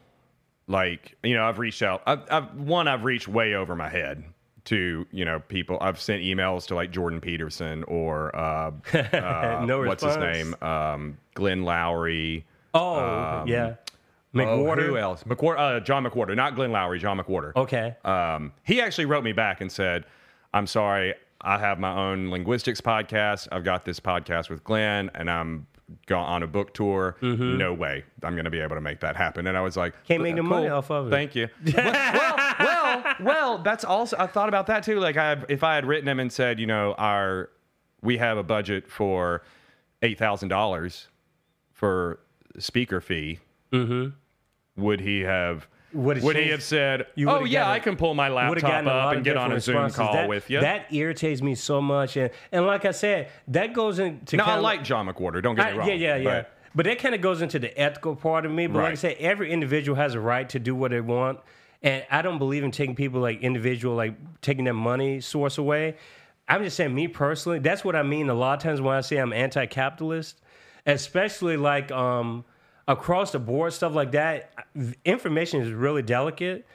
like you know, I've reached out. I've, I've one, I've reached way over my head to you know people. I've sent emails to like Jordan Peterson or uh, <laughs> uh, No what's his name, um, Glenn Loury. Oh, yeah. Oh, McWhorter. who else? Uh, John McWhorter, not Glenn Loury. John McWhorter. Okay. Um, he actually wrote me back and said, "I'm sorry, I have my own linguistics podcast. I've got this podcast with Glenn, and I'm go on a book tour. No way, I'm going to be able to make that happen." And I was like, Mm-hmm. Can't make no "Cool. money off of it." Thank you. well, <laughs> well, well, well, that's also I thought about that too. Like, I if I had written him and said, you know, our we have a budget for eight thousand dollars for speaker fee. Would he have? Mm-hmm. Would've would he have said, You "Oh yeah, gotten- I can pull my Would've laptop gotten a lot up and get on a Zoom responses. call That- with you"? That irritates me so much, and and like I said, that goes into no, I like John McWhorter. Don't get I- me wrong. yeah, yeah, yeah. but- But, that kind of goes into the ethical part of me. But like I said, every individual has a right to do what they want, and I don't believe in taking people like individual, like taking their money source away. I'm just saying, me personally, that's what I mean. A lot of times when I say I'm anti-capitalist, especially like um, across the board stuff like that, information is really delicate.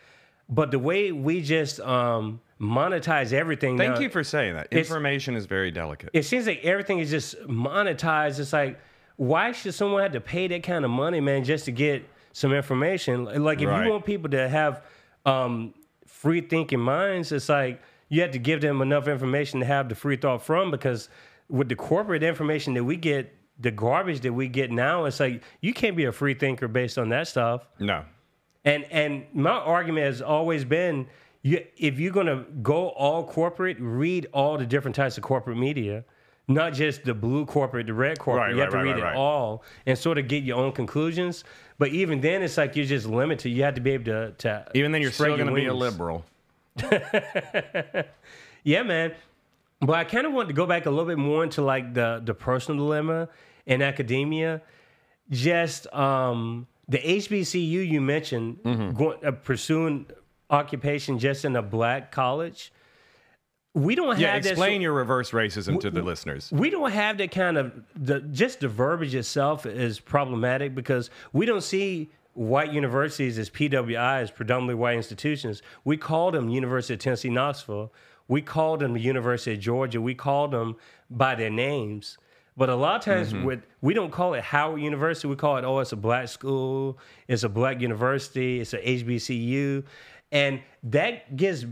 But the way we just um, monetize everything, Thank now- you for saying that. Information is very delicate. it seems like everything is just monetized. It's like, why should someone have to pay that kind of money, man, just to get some information? Like, if Right. you want people to have um, free thinking minds, it's like you have to give them enough information to have the free thought from because with the corporate information that we get, the garbage that we get now, it's like you can't be a free thinker based on that stuff. No. And and my argument has always been you if you're gonna go all corporate, read all the different types of corporate media. Not just the blue corporate, the red corporate. Right, you have right, to read right, it all and sort of get your own conclusions. But even then, it's like you're just limited. You have to be able to. to Even then, you're still going to be a liberal. <laughs> Yeah, man. But I kind of want to go back a little bit more into like the the personal dilemma in academia. Just um, the HBCU you mentioned, Mm-hmm. going, uh, pursuing occupation just in a black college. We don't Yeah, have that explain your reverse racism to the listeners. we don't have that kind of the just the verbiage itself is problematic because we don't see white universities as PWIs, predominantly white institutions. We call them University of Tennessee Knoxville. We call them the University of Georgia. We call them by their names. But a lot of times mm-hmm. with we don't call it Howard University. We call it oh, it's a black school, it's a black university, it's a HBCU. And that gets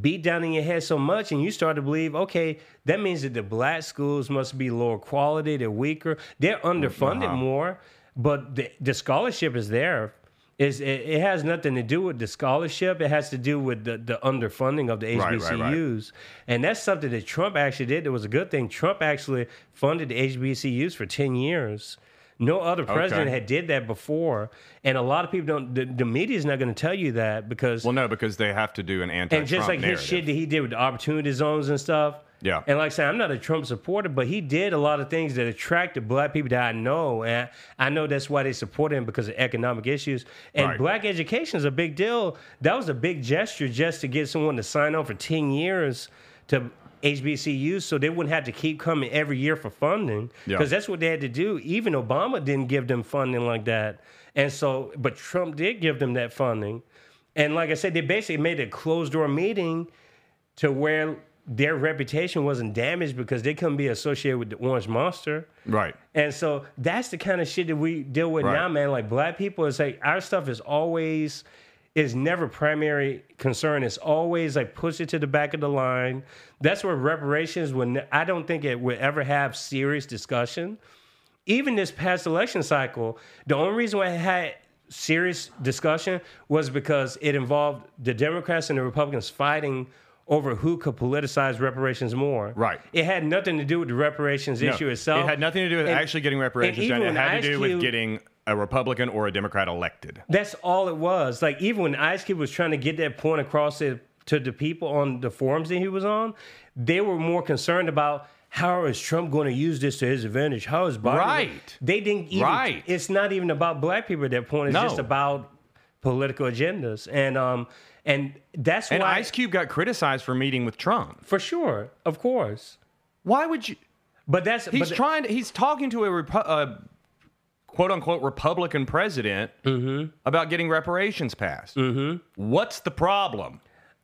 beat down in your head so much and you start to believe okay that means that the black schools must be lower quality they're weaker they're underfunded uh-huh. more but the, the scholarship is there is it, it has nothing to do with the scholarship. It has to do with the, the underfunding of the hbcus right, right. and that's something that trump actually did. It was a good thing. Trump actually funded the hbcus for 10 years no other president Okay. had did that before and a lot of people don't the, the media is not going to tell you that because Well, no, because they have to do an anti-Trump and just like narrative. his shit that he did with the opportunity zones and stuff. Yeah. And like I said, I'm not a Trump supporter, but he did a lot of things that attracted black people that I know. And I know that's why they support him because of economic issues. And Right. black education is a big deal. That was a big gesture just to get someone to sign on for 10 years to HBCUs so they wouldn't have to keep coming every year for funding. Yeah. Because that's what they had to do. Even Obama didn't give them funding like that. And so, but Trump did give them that funding. And like I said, they basically made a closed door meeting to where their reputation wasn't damaged because they couldn't be associated with the Orange Monster. Right. And so that's the kind of shit that we deal with Right. now, man. Like black people, it's like our stuff is always is never primary concern. It's always like push it to the back of the line. That's where reparations when I don't think it would ever have serious discussion. Even this past election cycle, the only reason why it had serious discussion was because it involved the Democrats and the Republicans fighting over who could politicize reparations more. Right. It had nothing to do with the reparations No, issue itself. It had nothing to do with And- actually getting reparations done. It had when to do Ice with Cube- getting a Republican or a Democrat elected. That's all it was. Like even when Ice Cube was trying to get that point across to, to the people on the forums that he was on, they were more concerned about how is Trump going to use this to his advantage? How is Biden? Right. They didn't even. Right. It's not even about black people at that point. It's No. just about political agendas, and um, and that's And why Ice Cube got criticized for meeting with Trump. for sure, of course. Why would you? But that's He's but, trying to. He's talking to a, Repu- a quote unquote Republican president Mm-hmm. about getting reparations passed. Mm-hmm. What's the problem?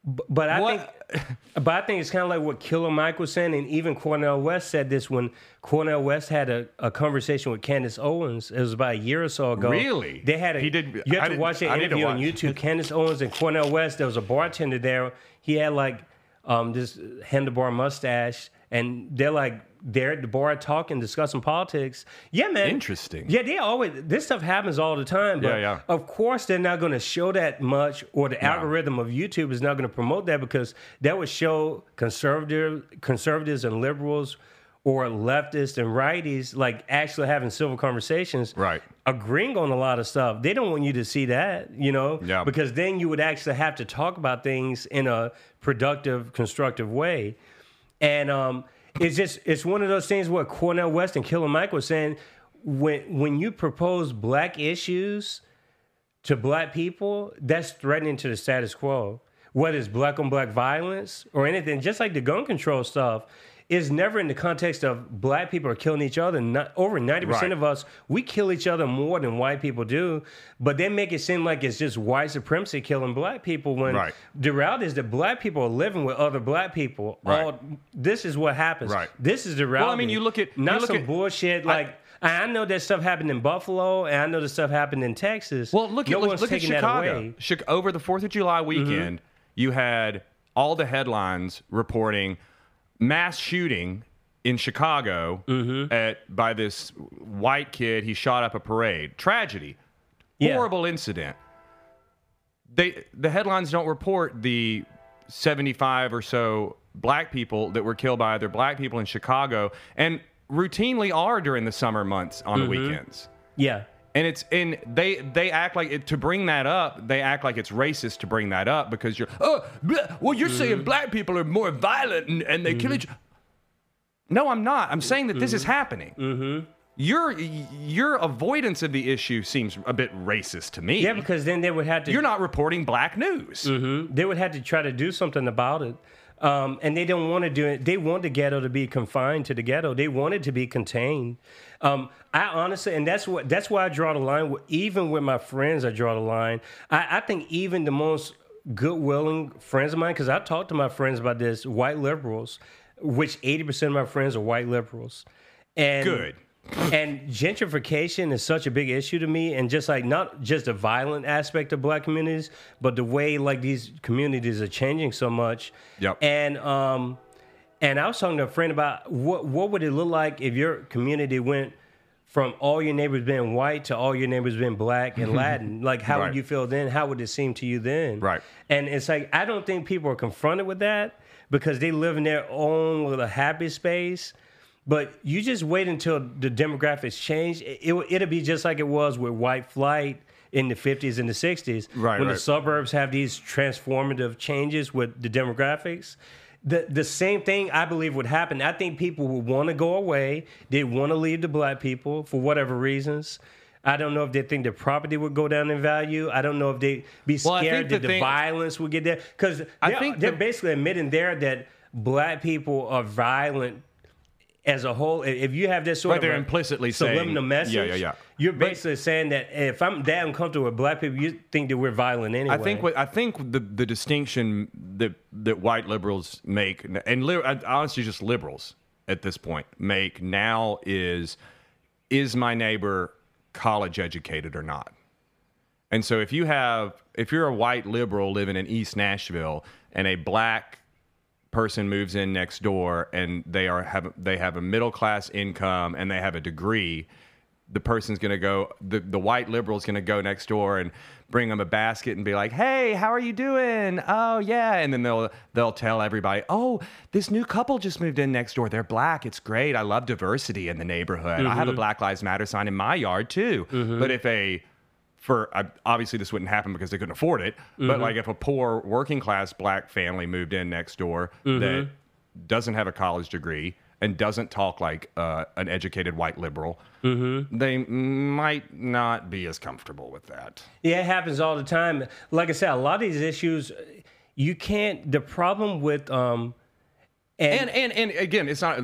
But I What- think, but I think it's kind of like what Killer Mike was saying, and even Cornel West said this when Cornel West had a, a conversation with Candace Owens. It was about a year or so ago. Really? They had a. He did- You I have to watch that I interview on. YouTube. Candace Owens and Cornel West. There was a bartender there. He had like um, this handlebar mustache, and they're like they're at the bar talking, discussing politics. Yeah, man. Interesting. Yeah, they always this stuff happens all the time. But Yeah, yeah. of course, they're not going to show that much, or the algorithm of YouTube is not going to promote that because that would show conservative conservatives and liberals, or leftists and righties like actually having civil conversations, Right. Agreeing on a lot of stuff. They don't want you to see that, you know, Yeah. because then you would actually have to talk about things in a productive, constructive way. And um, it's just it's one of those things what Cornel West and Killer Mike was saying. When when you propose black issues to black people, that's threatening to the status quo. Whether it's black on black violence or anything, just like the gun control stuff, is never in the context of black people are killing each other. Not, over ninety Right. percent of us, we kill each other more than white people do. But they make it seem like it's just white supremacy killing black people. When Right. the reality is that black people are living with other black people. Right. All this is what happens. Right. This is the reality. Well, I mean, you look at- not look some at- bullshit like. I I know that stuff happened in Buffalo, and I know that stuff happened in Texas. Well, look no at look, look at taking Chicago. away. Mm-hmm. Chi- over the Fourth of July weekend, you had all the headlines reporting mass shooting in Chicago Mm-hmm. at by this white kid. He shot up a parade. Tragedy. Yeah. Horrible incident. They the headlines don't report the 75 or so black people that were killed by other black people in Chicago and routinely are during the summer months on Mm-hmm. the weekends. Yeah. And it's and they they act like it, to bring that up. They act like it's racist to bring that up because you're oh blah, well you're saying mm-hmm. black people are more violent and, and they kill mm-hmm. each. No, I'm not. I'm saying that this is mm-hmm. happening. Mm-hmm. Your your avoidance of the issue seems a bit racist to me. Yeah, because then they would have to. you're not reporting black news. they would have to try to do something about it. Um, and they don't want to do it. They want the ghetto to be confined to the ghetto. They want it to be contained. Um, I honestly, and that's what that's why I draw the line. Even with my friends, I draw the line. I, I think even the most good-willing friends of mine, because I talked to my friends about this, white liberals, which eighty percent of my friends are white liberals, and Good. And gentrification is such a big issue to me and just like not just the violent aspect of black communities but the way like these communities are changing so much Yep. and um and i was talking to a friend about what what would it look like if your community went from all your neighbors being white to all your neighbors being black and latin like how Right. would you feel then how would it seem to you then Right. and it's like I don't think people are confronted with that because they live in their own little happy space. But you just wait until the demographics change. It, it, it'll be just like it was with white flight in the 50s and the 60s. Right, When right. the suburbs have these transformative changes with the demographics. The, the same thing I believe would happen. I think people would want to go away. They want to leave the black people for whatever reasons. I don't know if they think their property would go down in value. I don't know if they be Well, scared the that the violence would get there because I think they're the- basically admitting there that black people are violent as a whole. If you have this sort Right, of they're implicitly saying- subliminal message, Yeah, yeah, yeah. you're But- basically saying that if I'm that uncomfortable with black people, you think that we're violent anyway. I think what I think the the distinction that that white liberals make and li- honestly just liberals at this point make now is is my neighbor college educated or not? And so if you have if you're a white liberal living in East Nashville and a black person moves in next door and they are have they have a middle class income and they have a degree the person's going to go the, the white liberal's going to go next door and bring them a basket and be like hey how are you doing? Oh yeah. And then they'll they'll tell everybody oh this new couple just moved in next door. They're black. It's great. I love diversity in the neighborhood. I have a mm-hmm. black lives matter sign in my yard too. Mm-hmm. But if a for I- obviously this wouldn't happen because they couldn't afford it but like if a poor working class black family moved in next door that doesn't have a college degree and doesn't talk like uh, an educated white liberal they might not be as comfortable with that Yeah, it happens all the time. Like I said, a lot of these issues, you can't. The problem with um, and and and again it's not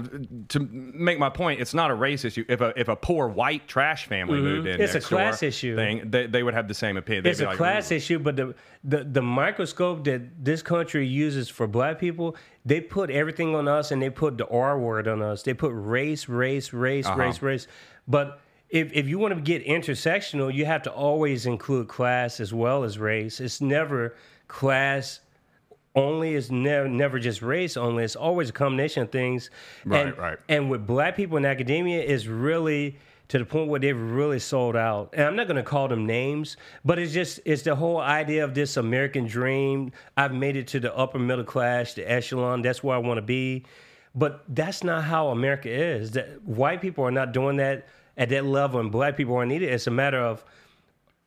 to make my point it's not a race issue if a if a poor white trash family moved in Mm-hmm. It's a class issue. thing they, they would have the same opinion They'd it's a like, class "Ooh." issue, but the, the the microscope that this country uses for black people, they put everything on us and they put the R word on us. They put race, race, race, Uh-huh. race, race. But if if you want to get intersectional, you have to always include class as well as race. It's never class only. is never never just race only. It's always a combination of things. Right, and, right. And with black people in academia, is really to the point where they've really sold out. And I'm not going to call them names, but it's just it's the whole idea of this American dream. I've made it to the upper middle class, the echelon. That's where I want to be. But that's not how America is. That white people are not doing that at that level, and black people aren't either. It's a matter of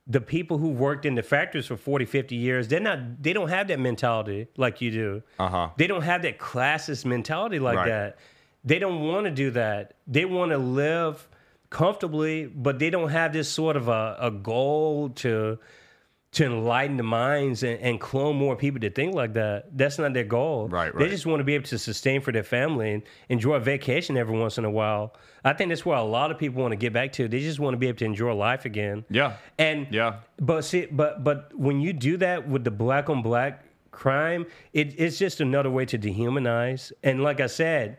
the people who worked in the factories for 40 50 years they're not they don't have that mentality like you do Uh-huh. they don't have that classist mentality like Right. that they don't want to do that they want to live comfortably but they don't have this sort of a, a goal to to enlighten the minds and, and clone more people to think like that that's not their goal Right, right. they just want to be able to sustain for their family and enjoy a vacation every once in a while i think that's where a lot of people want to get back to they just want to be able to enjoy life again Yeah. and Yeah. but see, but but when you do that with the black on black crime, it, it's just another way to dehumanize. And like I said,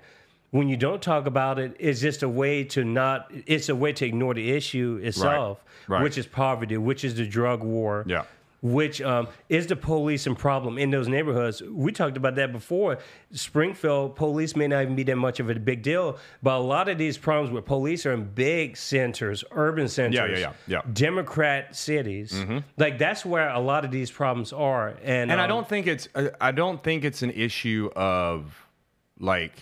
when you don't talk about it, it's just a way to not. It's a way to ignore the issue itself, Right. which is poverty, which is the drug war, Yeah. which um, is the policing problem in those neighborhoods. We talked about that before. Springfield police may not even be that much of a big deal, but a lot of these problems with police are in big centers, urban centers, yeah, yeah, yeah. Democrat cities. Like that's where a lot of these problems are, and And I um, don't think it's I don't think it's an issue of like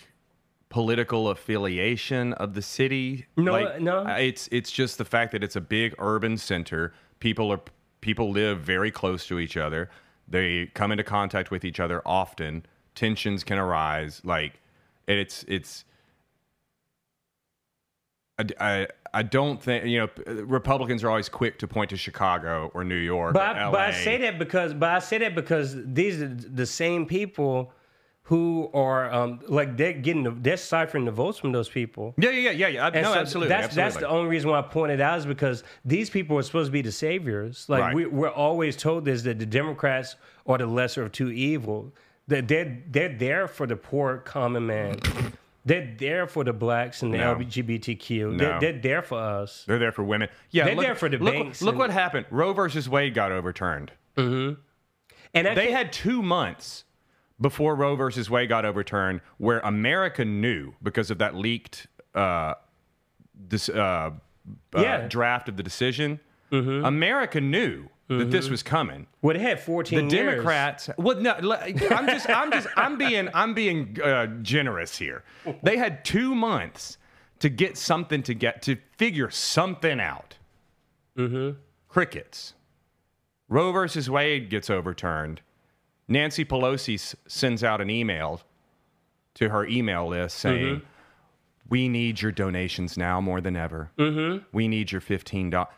political affiliation of the city. No, Like, no. It's it's just the fact that it's a big urban center. People are people live very close to each other. They come into contact with each other often. Tensions can arise. Like it's it's. I, I, I don't think you know Republicans are always quick to point to Chicago or New York. But or I, but I say that because but I say that because these are the same people who are um, like they're getting the, they're ciphering the votes from those people. Yeah, yeah, yeah, yeah. yeah. No, so absolutely. That's absolutely. that's the only reason why I pointed out is because these people are supposed to be the saviors. Like Right. we, we're always told this that the Democrats are the lesser of two evil. That they're they're there for the poor common man. <laughs> they're there for the blacks and the No. LGBTQ. No. They're, they're there for us. They're there for women. Yeah, They're look, there for the look, banks Look and- what happened. Roe versus Wade got overturned. Mm-hmm. And I They had two months before Roe versus Wade got overturned, where America knew because of that leaked uh, this, uh, uh, Yeah. draft of the decision. America knew that this was coming. well, they had 14 The years. Democrats. Well, no, I'm just, I'm just, I'm being, I'm being uh, generous here. They had two months to get something to get to figure something out. Mm-hmm. Crickets. Roe versus Wade gets overturned. Nancy Pelosi s- sends out an email to her email list saying, "We need your donations now more than ever. Mm-hmm. We need your fifteen dollars."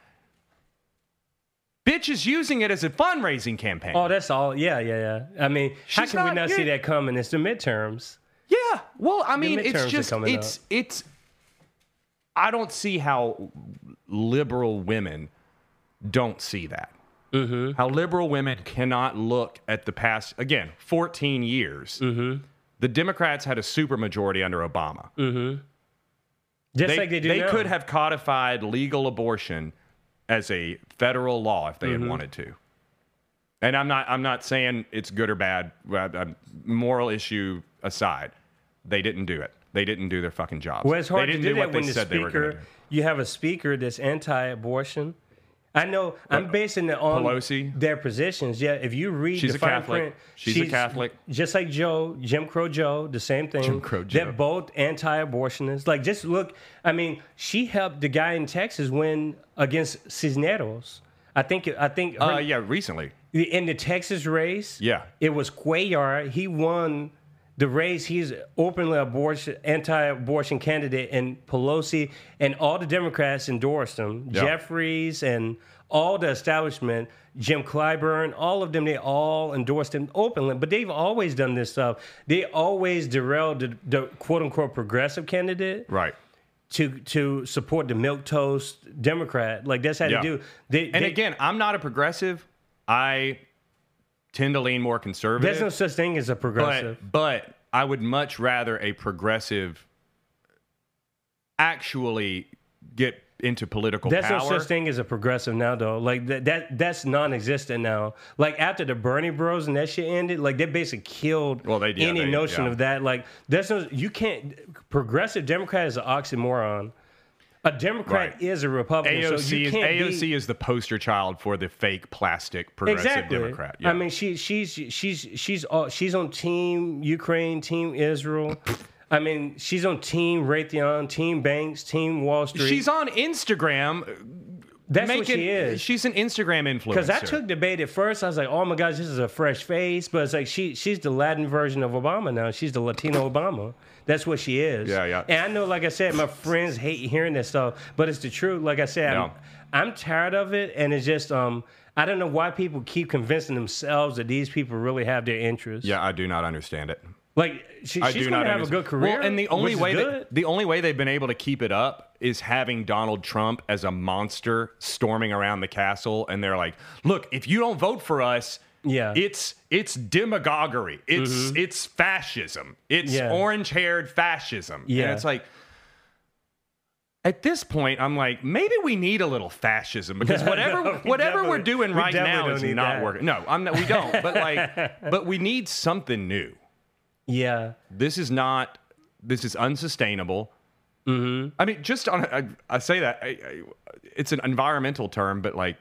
Bitch is using it as a fundraising campaign. Oh, that's all. Yeah, yeah, yeah. I mean, how She's can we not- not see that coming? It's the midterms. Yeah. Well, I mean, it's just it's it's. I don't see how liberal women don't see that. Mm-hmm. How liberal women cannot look at the past again, 14 years. Mm-hmm. The Democrats had a supermajority under Obama. Just They, like they do they now. could have codified legal abortion as a federal law if they Mm-hmm. had wanted to. And I'm not I'm not saying it's good or bad. uh, Moral issue aside, they didn't do it. They didn't do their fucking jobs. Well, it's hard they didn't do, do that what when the said they were speaker, do. you have a speaker that's anti-abortion. I know. I'm basing it on Pelosi? their positions. Yeah, if you read She's the a fine Catholic. print, She's a Catholic. just like Joe, Jim Crow Joe, the same thing. Jim Crow Joe. They're both anti-abortionists. Like, just look. I mean, she helped the guy in Texas win against Cisneros. I think. I think. Uh, yeah, recently. in the Texas race, Yeah. it was Cuellar. He won the race. He's openly abortion, anti-abortion candidate, and Pelosi and all the Democrats endorsed him. Yeah. Jeffries and all the establishment, Jim Clyburn, all of them, they all endorsed him openly. But they've always done this stuff. They always derailed the, the quote-unquote progressive candidate Right. to to support the milk toast Democrat. Like that's how Yeah. they do. They, And they- again, I'm not a progressive. I tend to lean more conservative. there's no such thing as a progressive. But, but I would much rather a progressive actually get into political There's power. no such thing as a progressive now, though. Like that, that that's non-existent now. Like after the Bernie Bros and that shit ended, like they basically killed Well, they- yeah, any they- notion yeah. of that. Like there's no you can't progressive Democrat is an oxymoron. A Democrat Right. is a Republican. AOC, so is, AOC be, is the poster child for the fake plastic progressive exactly. Democrat. Yeah. I mean, she she's she's she's all, she's on Team Ukraine, Team Israel. I mean, she's on Team Raytheon, Team Banks, Team Wall Street. she's on Instagram. Uh, That's making, what she is. She's an Instagram influencer. Because I took debate at first, I was like, "Oh my gosh, this is a fresh face," but it's like she she's the Latin version of Obama now. She's the Latino Obama. That's what she is. Yeah, yeah. And I know, like I said, my friends hate hearing that stuff, but it's the truth. Like I said, I'm, I'm tired of it, and it's just um, I don't know why people keep convincing themselves that these people really have their interests. yeah, I do not understand it. Like she, I she's do going to have a good career. Well, and the only way that, the only way they've been able to keep it up is having Donald Trump as a monster storming around the castle, and they're like, "Look, if you don't vote for us, Yeah. It's it's demagoguery. It's it's fascism. It's Mm-hmm. Yeah. orange-haired fascism. Yeah. And it's like at this point, I'm like, maybe we need a little fascism because <laughs> whatever No, we whatever we're doing we right now is not that. working. No, I'm not, we don't. But like, <laughs> but we need something new. yeah. This is not. This is unsustainable. Mm-hmm. I mean, just on. I, I say that I, I, it's an environmental term, but like,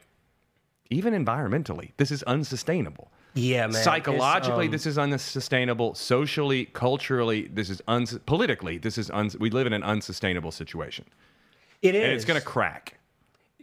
even environmentally, this is unsustainable. Yeah, man. Psychologically, um, this is unsustainable. Socially, culturally, this is uns- politically, this is uns- we live in an unsustainable situation, it is. and it's going to crack.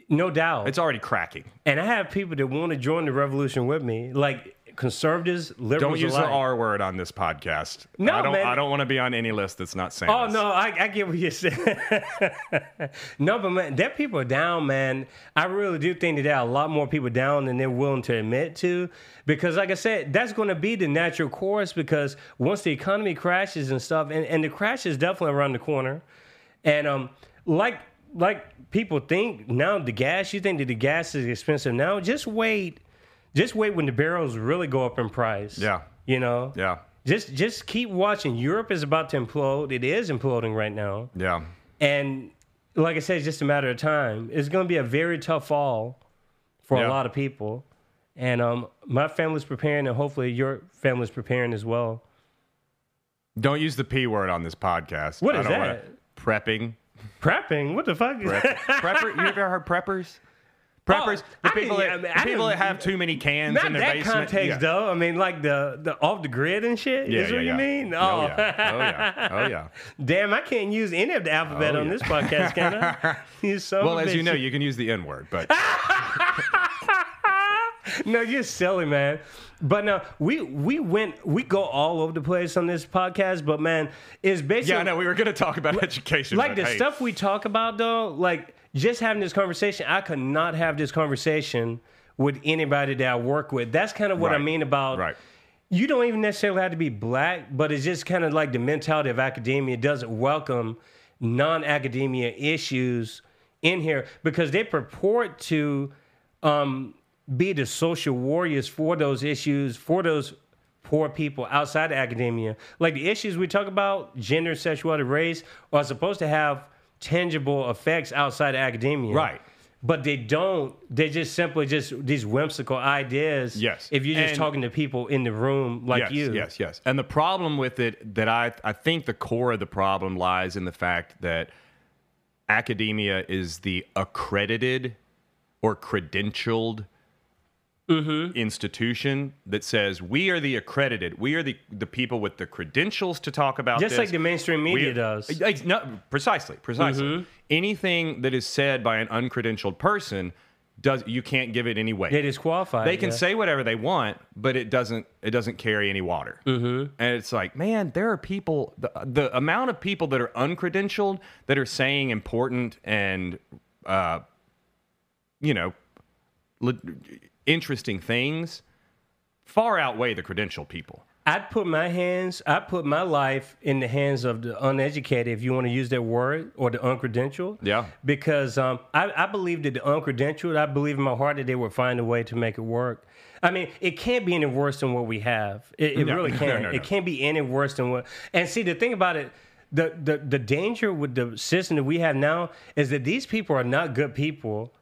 no doubt. It's already cracking. and I have people that want to join the revolution with me, like conservatives, liberals. Don't use alike. the R word on this podcast. No, I don't. man. I don't want to be on any list that's not saying. Oh this. no, I, I get what you're saying. <laughs> no, but man, that people are down, man. I really do think that there are a lot more people down than they're willing to admit to. Because like I said, that's gonna be the natural course because once the economy crashes and stuff, and, and the crash is definitely around the corner. And um like like people think now the gas, you think that the gas is expensive now, just wait. Just wait when the barrels really go up in price. Yeah. You know? Yeah. Just just keep watching. Europe is about to implode. It is imploding right now. Yeah. And like I said, it's just a matter of time. It's going to be a very tough fall for Yeah. a lot of people. And um, my family's preparing, and hopefully your family's preparing as well. Don't use the p word on this podcast. What is don't wanna- that? Prepping. Prepping? What the fuck? Is <laughs> prepper. You ever heard preppers? Preppers. Oh, the people, that, I mean, the I people that have too many cans Not in their that basement. context, yeah. though. I mean, like the, the off the grid and shit. Yeah, is yeah, what you mean? Oh, oh, Oh, yeah. Oh yeah. Oh <laughs> yeah. damn! I can't use any of the alphabet Oh, on this podcast, can I? <laughs> You son Well, as you know, you can use the N word, but <laughs> no, you're silly, man. But no, we we went we go all over the place on this podcast. But man, it's basically yeah, no, we were going to talk about education. like the hey, stuff we talk about though. Like just having this conversation, I could not have this conversation with anybody that I work with. That's kind of what I mean about Right. You don't even necessarily have to be black, but it's just kind of like the mentality of academia doesn't welcome non-academia issues in here because they purport to um, be the social warriors for those issues, for those poor people outside of academia. Like the issues we talk about, gender, sexuality, race, are supposed to have tangible effects outside of academia. Right. But they don't. They just simply just these whimsical ideas. Yes. If you're just And- talking to people in the room like you. yes, you. Yes, yes. And the problem with it that I I think the core of the problem lies in the fact that academia is the accredited or credentialed Mm-hmm. institution that says we are the accredited, we are the the people with the credentials to talk about Just this. like the mainstream media We- does. Ex- No, precisely, precisely. Mm-hmm. Anything that is said by an uncredentialed person does you can't give it any weight. They disqualify. They can yeah. say whatever they want, but it doesn't it doesn't carry any water. Mm-hmm. And it's like, man, there are people the, the amount of people that are uncredentialed that are saying important and uh, you know le- interesting things far outweigh the credentialed people. I'd put my hands, I put my life in the hands of the uneducated, if you want to use that word, or the uncredentialed. Yeah. Because um, I, I believe that the uncredentialed, I believe in my heart that they would find a way to make it work. I mean, it can't be any worse than what we have. It, it No, really can't. no, no. It can't be any worse than what. And see, the thing about it, the, the the danger with the system that we have now is that these people are not good people.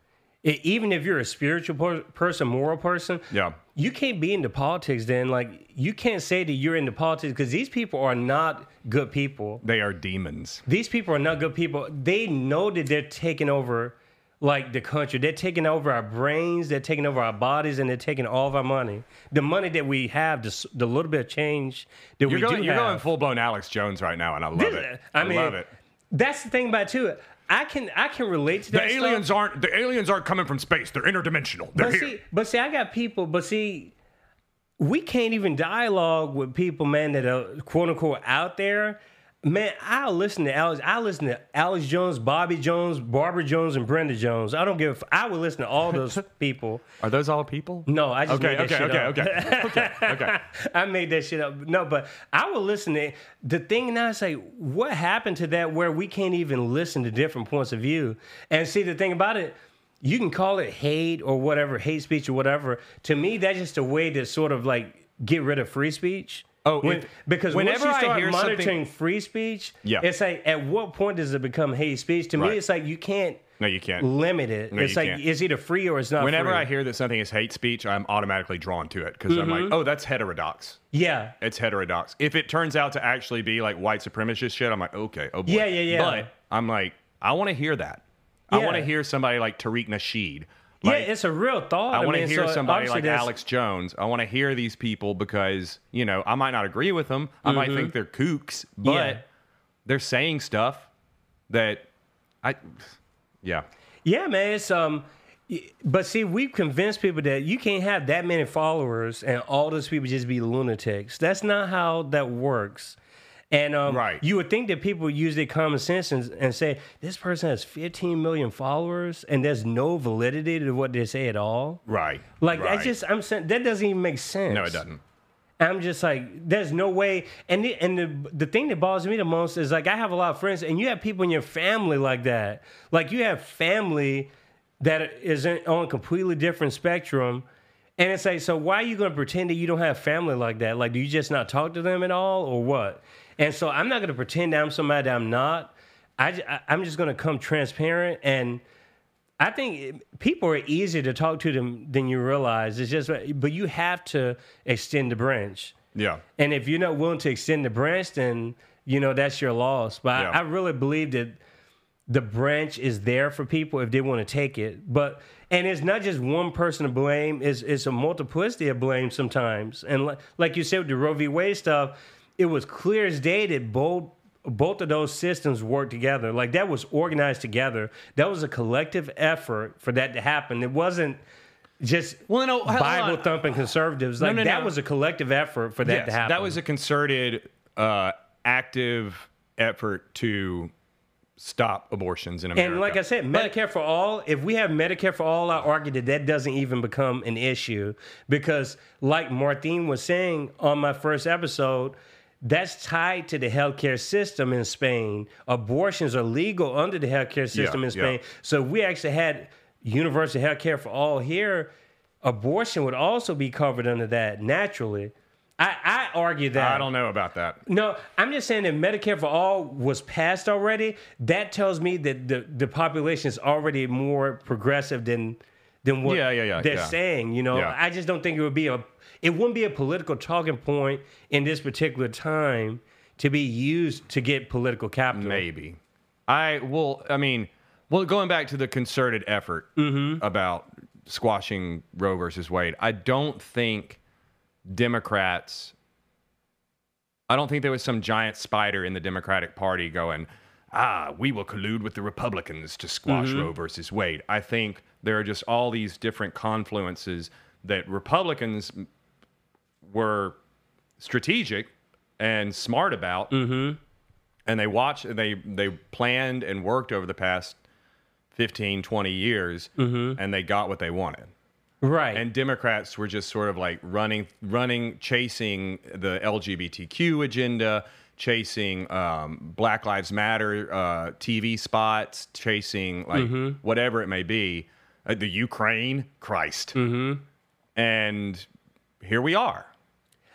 Even if you're a spiritual per- person, moral person, Yeah. you can't be into politics then like you can't say that you're into politics because these people are not good people They are demons. these people are not good people they know that they're taking over like the country they're taking over our brains they're taking over our bodies and they're taking all of our money the money that we have the, the little bit of change that You're we going do you're have going full blown Alex Jones right now, and I love it. I mean, love it. that's the thing about it too i can i can relate to The that stuff. aliens aren't the aliens aren't coming from space. They're interdimensional. They're But here. see, but see, I got people. But see, we can't even dialogue with people, man, that are quote unquote out there. Man, I'll listen to Alex. I listen to Alex Jones, Bobby Jones, Barbara Jones, and Brenda Jones. I don't give. a f- I would listen to all those <laughs> people. Are those all people? No, I just Okay, made that okay, shit okay, up. okay, <laughs> okay, okay. I made that shit up. No, but I would listen to the thing now. Say, what happened to that where we can't even listen to different points of view? And see, the thing about it, you can call it hate or whatever, hate speech or whatever. To me, that's just a way to sort of like get rid of free speech. Oh, When- if- because whenever once I you start hear something- monitoring free speech, Yeah. it's like at what point does it become hate speech? To Right. me, it's like you can't No, you can't. limit it. No, it's like can't. it's either free or it's not. Whenever free. I hear that something is hate speech, I'm automatically drawn to it because I'm Mm-hmm. like, oh, that's heterodox. yeah, It's heterodox. If it turns out to actually be like white supremacist shit, I'm like, okay, oh boy. Yeah, yeah, yeah. But I'm like, I want to hear that. I want to hear somebody like Tariq Nasheed. Yeah, it's a real thought. I want to hear so somebody like that's- Alex Jones. I want to hear these people because, you know, I might not agree with them. I might think they're kooks, but Mm-hmm. Yeah. they're saying stuff that I, yeah. Yeah, man. It's um, but see, we've convinced people that you can't have that many followers and all those people just be lunatics. That's not how that works. And um, Right. you would think that people use their common sense and, and say this person has 15 million followers and there's no validity to what they say at all. Right. Like right. I just, I'm saying that doesn't even make sense. no, it doesn't. I'm just like, there's no way. And the, and the the thing that bothers me the most is like I have a lot of friends, and you have people in your family like that. Like you have family that is in, on a completely different spectrum, and it's like, so why are you going to pretend that you don't have family like that? Like, do you just not talk to them at all, or what? And so I'm not going to pretend that I'm somebody that I'm not. I, am just going to come transparent and. I think people are easier to talk to them than you realize. It's just, but you have to extend the branch. Yeah. And if you're not willing to extend the branch, then you know that's your loss. But Yeah. I, I really believe that the branch is there for people if they want to take it. But and it's not just one person to blame; it's it's a multiplicity of blame sometimes. And like, like you said with the Roe v. Wade stuff, it was clear as day that both both of those systems worked together. Like that was organized together. That was a collective effort for that to happen. It wasn't just Well, no, Bible on. thumping conservatives. Like no, no, that no. was a collective effort for that Yes, to happen. That was a concerted, uh, active effort to stop abortions in America. And like I said, Medicare for all, if we have Medicare for all, I argue that that doesn't even become an issue because, like Martine was saying on my first episode, that's tied to the healthcare system in Spain. Abortions are legal under the healthcare system Yeah, in Spain. yeah. So if we actually had universal healthcare for all here, abortion would also be covered under that naturally. I, I argue that I don't know about that. no, I'm just saying that Medicare for all was passed already. That tells me that the, the population is already more progressive than than what Yeah, yeah, yeah, they're saying. You know. I just don't think it would be a it wouldn't be a political talking point in this particular time to be used to get political capital. Maybe. I well, I mean, well, going back to the concerted effort Mm-hmm. about squashing Roe versus Wade, I don't think Democrats. I don't think there was some giant spider in the Democratic Party going, ah, we will collude with the Republicans to squash Mm-hmm. Roe versus Wade. I think there are just all these different confluences that Republicans were strategic and smart about Mm-hmm. and they watched and they they planned and worked over the past 15 20 years Mm-hmm. and they got what they wanted Right. and democrats were just sort of like running running chasing the lgbtq agenda chasing um, black lives matter uh, tv spots chasing like Mm-hmm. whatever it may be uh, the ukraine christ Mm-hmm. and here we are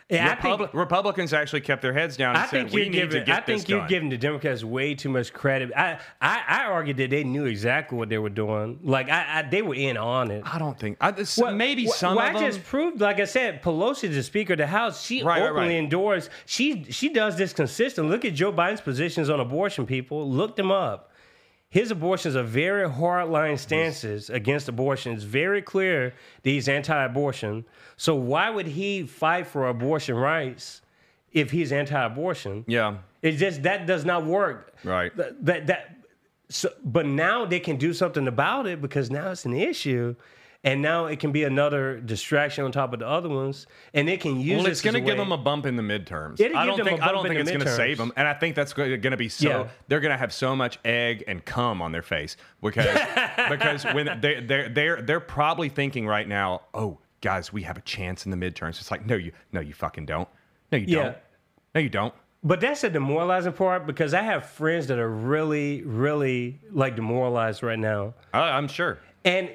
Yeah, I think- republicans actually kept their heads down and I said think need giving. to get I think you're done." giving the Democrats way too much credit. I, I, I argue that they knew exactly what they were doing. Like I, I they were in on it. I don't think I, this, Well, maybe well, some well, of I just proved, like I said, Pelosi, the Speaker of the House, she Right, right, openly right. endorsed. She she does this consistent. Look at Joe Biden's positions on abortion. People, look them up. His abortions are very hardline stances against abortion. It's very clear that he's anti-abortion. So why would he fight for abortion rights if he's anti-abortion? yeah, It's just that does not work. Right. Th- That that. So, but now they can do something about it because now it's an issue, and now it can be another distraction on top of the other ones, and it can use. well, it's going to give them a bump in the midterms. It'll I don't think I don't think it's going to save them, and I think that's going to be so. Yeah. They're going to have so much egg and cum on their face because <laughs> because when they they they're they're probably thinking right now, oh guys, we have a chance in the midterms. It's like no, you no, you fucking don't. No, you Yeah. don't. No, you don't. But that's the demoralizing part because I have friends that are really, really like demoralized right now. I, I'm sure. And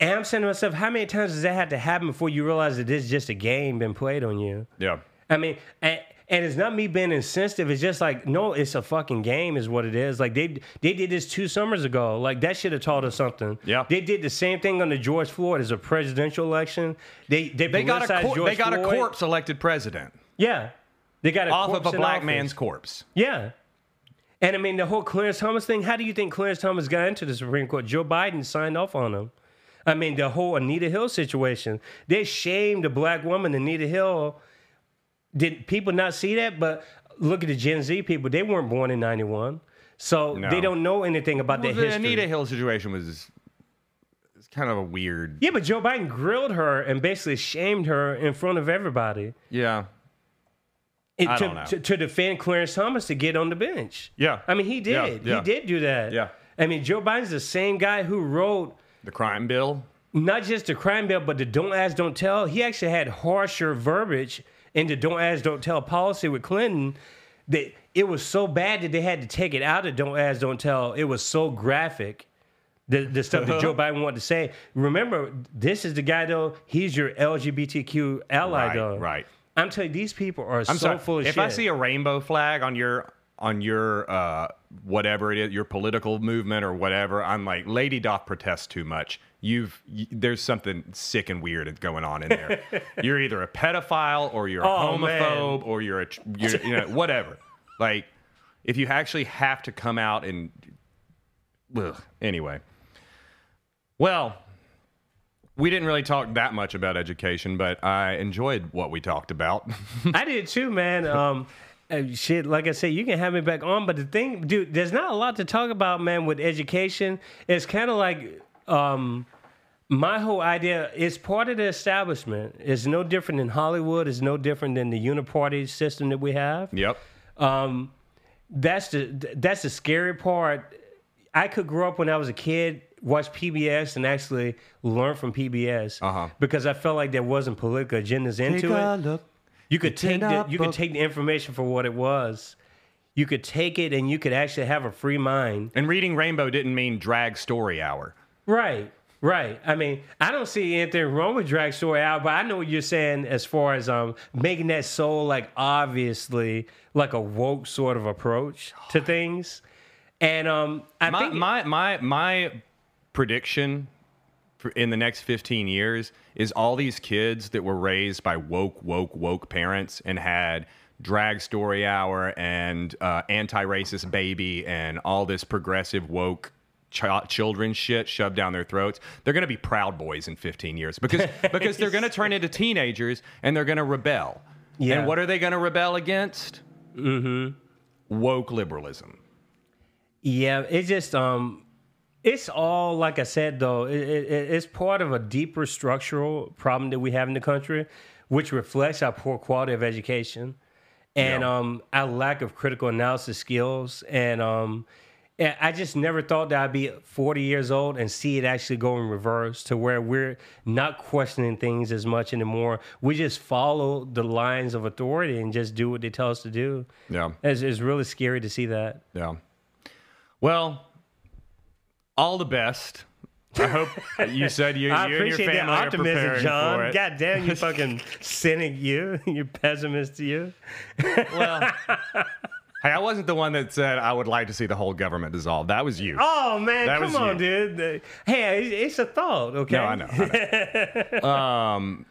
And I'm saying to myself, how many times does that have to happen before you realize that this is just a game being played on you? Yeah. I mean, and, and it's not me being insensitive. It's just like, no, it's a fucking game, is what it is. Like they they did this two summers ago. Like that should have taught us something. Yeah. they did the same thing on the George Floyd as a presidential election. They they, They got a cor- they got a corpse elected president Yeah, they got a off of a black office. man's corpse. Yeah. And I mean, the whole Clarence Thomas thing, how do you think Clarence Thomas got into the Supreme Court? Joe Biden signed off on him. I mean, the whole Anita Hill situation, they shamed a black woman, Anita Hill. Did people not see that? But look at the Gen Z people, they weren't born in 91. So No. they don't know anything about Well, the the history. Anita Hill situation was it's kind of a weird. yeah, but Joe Biden grilled her and basically shamed her in front of everybody Yeah. It- I to, don't know. To, to defend Clarence Thomas to get on the bench. Yeah. I mean, he Yeah, did. yeah. He did do that. Yeah. I mean, Joe Biden's the same guy who wrote The crime bill. not just the crime bill, but the don't ask, don't tell. He actually had harsher verbiage in the don't ask, don't tell policy with Clinton that it was so bad that they had to take it out of don't ask, don't tell. It was so graphic. The, the stuff that Joe <laughs> Biden wanted to say. Remember, this is the guy though. He's your LGBTQ ally Right, though. right. I'm telling you, these people are I'm so sorry. full of if shit. I see a rainbow flag on your on your uh, whatever it is, your political movement or whatever, I'm like, lady doth protest too much. You've y there's something sick and weird going on in there. <laughs> you're either a pedophile or you're a Oh, man. homophobe or you're a you're, you know whatever. Like if you actually have to come out and ugh, anyway. Well, we didn't really talk that much about education, but I enjoyed what we talked about. I did too, man. <laughs> Um, uh, shit, like I said, you can have me back on, but the thing, dude, there's not a lot to talk about, man. With education, it's kind of like um, my whole idea is part of the establishment. It's no different than Hollywood. It's no different than the uniparty system that we have. yep. Um, that's the that's the scary part. I could grow up when I was a kid, watch PBS, and actually learn from PBS Uh-huh. because I felt like there wasn't political agendas into it. Look. You could take the, a you could take the information for what it was. You could take it and you could actually have a free mind. And reading Rainbow didn't mean drag story hour. Right. Right. I mean, I don't see anything wrong with drag story hour, but I know what you're saying as far as um making that so like obviously like a woke sort of approach to things. And um I My think my my my prediction for in the next 15 years is all these kids that were raised by woke woke woke parents and had drag story hour and uh, anti-racist baby and all this progressive woke ch- children shit shoved down their throats they're going to be proud boys in 15 years because <laughs> because they're going to turn into teenagers and they're going to rebel Yeah. and what are they going to rebel against mm-hmm. woke liberalism Yeah, it's just um, it's all like I said though. It, it, it's part of a deeper structural problem that we have in the country, which reflects our poor quality of education and Yeah. um, our lack of critical analysis skills. And um, I just never thought that I'd be 40 years old and see it actually go in reverse to where we're not questioning things as much anymore. We just follow the lines of authority and just do what they tell us to do. yeah It's, it's really scary to see that. Yeah. Well, all the best. I hope you said you, <laughs> I you and your family are optimism, preparing John. for it. God damn, you <laughs> fucking cynic, you, you pessimist, you. Well, <laughs> hey, I wasn't the one that said I would like to see the whole government dissolved. That was you. Oh man, That come was on, you. dude. Hey, it's, it's a thought, okay? No, I know. I know. um,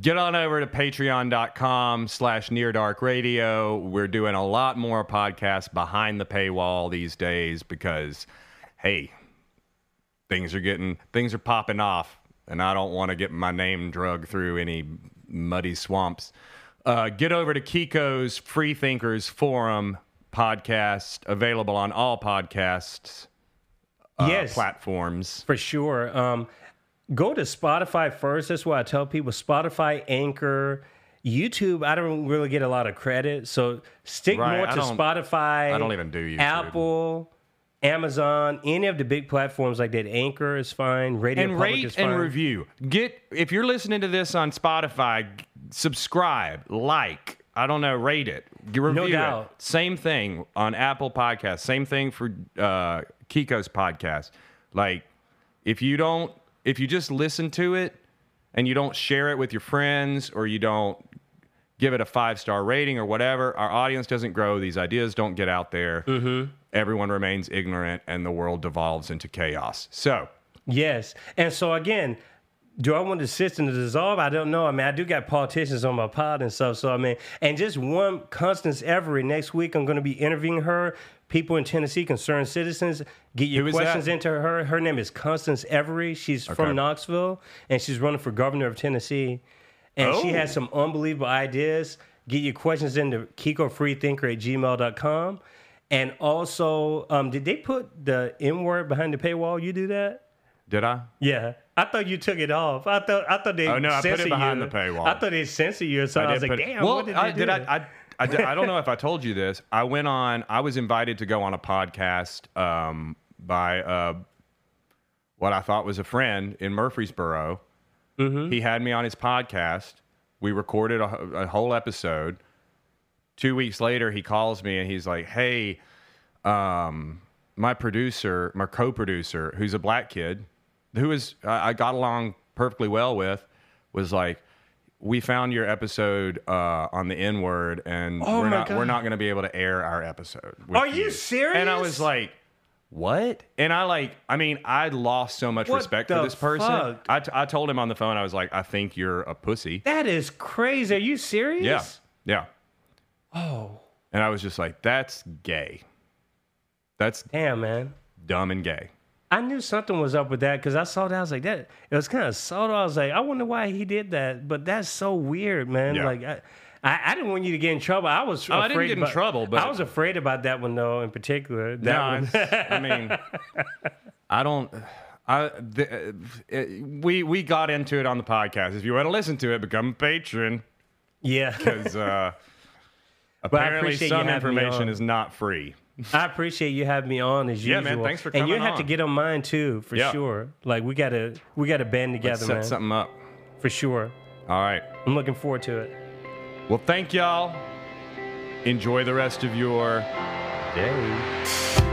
get on over to patreon.com slash near dark radio. We're doing a lot more podcasts behind the paywall these days because, hey, things are getting things are popping off, and I don't want to get my name drug through any muddy swamps. Uh, get over to Kiko's Free Thinkers Forum podcast, available on all podcasts uh, yes, platforms. for sure. Um, go to Spotify first. That's why I tell people Spotify, Anchor, YouTube. I don't really get a lot of credit, so stick Right, more to Spotify. I don't even do YouTube. Apple. Amazon, any of the big platforms like that. Anchor is fine. Radio and Public rate is and review. Get if you're listening to this on Spotify, subscribe, like. I don't know, rate it, review it. doubt. Same thing on Apple Podcasts. Same thing for uh, Kiko's podcast. Like, if you don't, if you just listen to it and you don't share it with your friends or you don't give it a five star rating or whatever, our audience doesn't grow. These ideas don't get out there. Mm-hmm. Everyone remains ignorant and the world devolves into chaos. So, Yes. And so again, do I want the system to dissolve? I don't know. I mean, I do got politicians on my pod and stuff. So I mean, and just one Constance Everett. Next week, I'm going to be interviewing her. People in Tennessee, concerned citizens, get your questions that? into her. Her name is Constance Everett. She's Okay. from Knoxville, and she's running for governor of Tennessee. And she Oh. has some unbelievable ideas. Get your questions into KikoFreeThinker at gmail.com. And also, um, did they put the N word behind the paywall? You do that? did I? Yeah, I thought you took it off. I thought I thought they. Oh, no, I put it behind you. the paywall. I thought they censor you, so I, was like, damn. Well, what did I, did? I, I, I, I don't know if I told you this. I went on. I was invited to go on a podcast um, by uh, what I thought was a friend in Murfreesboro. Mm-hmm. He had me on his podcast. We recorded a, a whole episode. Two weeks later, he calls me and he's like, "Hey, um, my producer, my co-producer, who's a black kid, who is I I got along perfectly well with, was like." We found your episode uh, on the N word, and Oh we're not we're not going to be able to air our episode. Are you serious? And I was like, "What?" And I like, I mean, I lost so much What respect for this person. fuck? I, t- I told him on the phone, I was like, "I think you're a pussy." that is crazy. Are you serious? Yeah, yeah. Oh, And I was just like, "That's gay. That's damn, man. dumb and gay." I knew something was up with that because I saw that. I was like, that. It was kind of subtle. I was like, I wonder why he did that. But that's so weird, man. Yeah. Like, I, I, I didn't want you to get in trouble. I was. Oh, I didn't get in about- trouble, but- I was afraid about that one though, in particular. That No. I mean, <laughs> I don't. I the, it, we we got into it on the podcast. If you want to listen to it, become a patron yeah. because uh, <laughs> apparently some information is not free. I appreciate you having me on as Yeah, usual. man, thanks for coming. And you have to get on mine too, for Yeah. sure. Like we gotta we gotta band together, Let's Set man. something up. For sure. All right. I'm looking forward to it. Well, thank y'all. Enjoy the rest of your Day.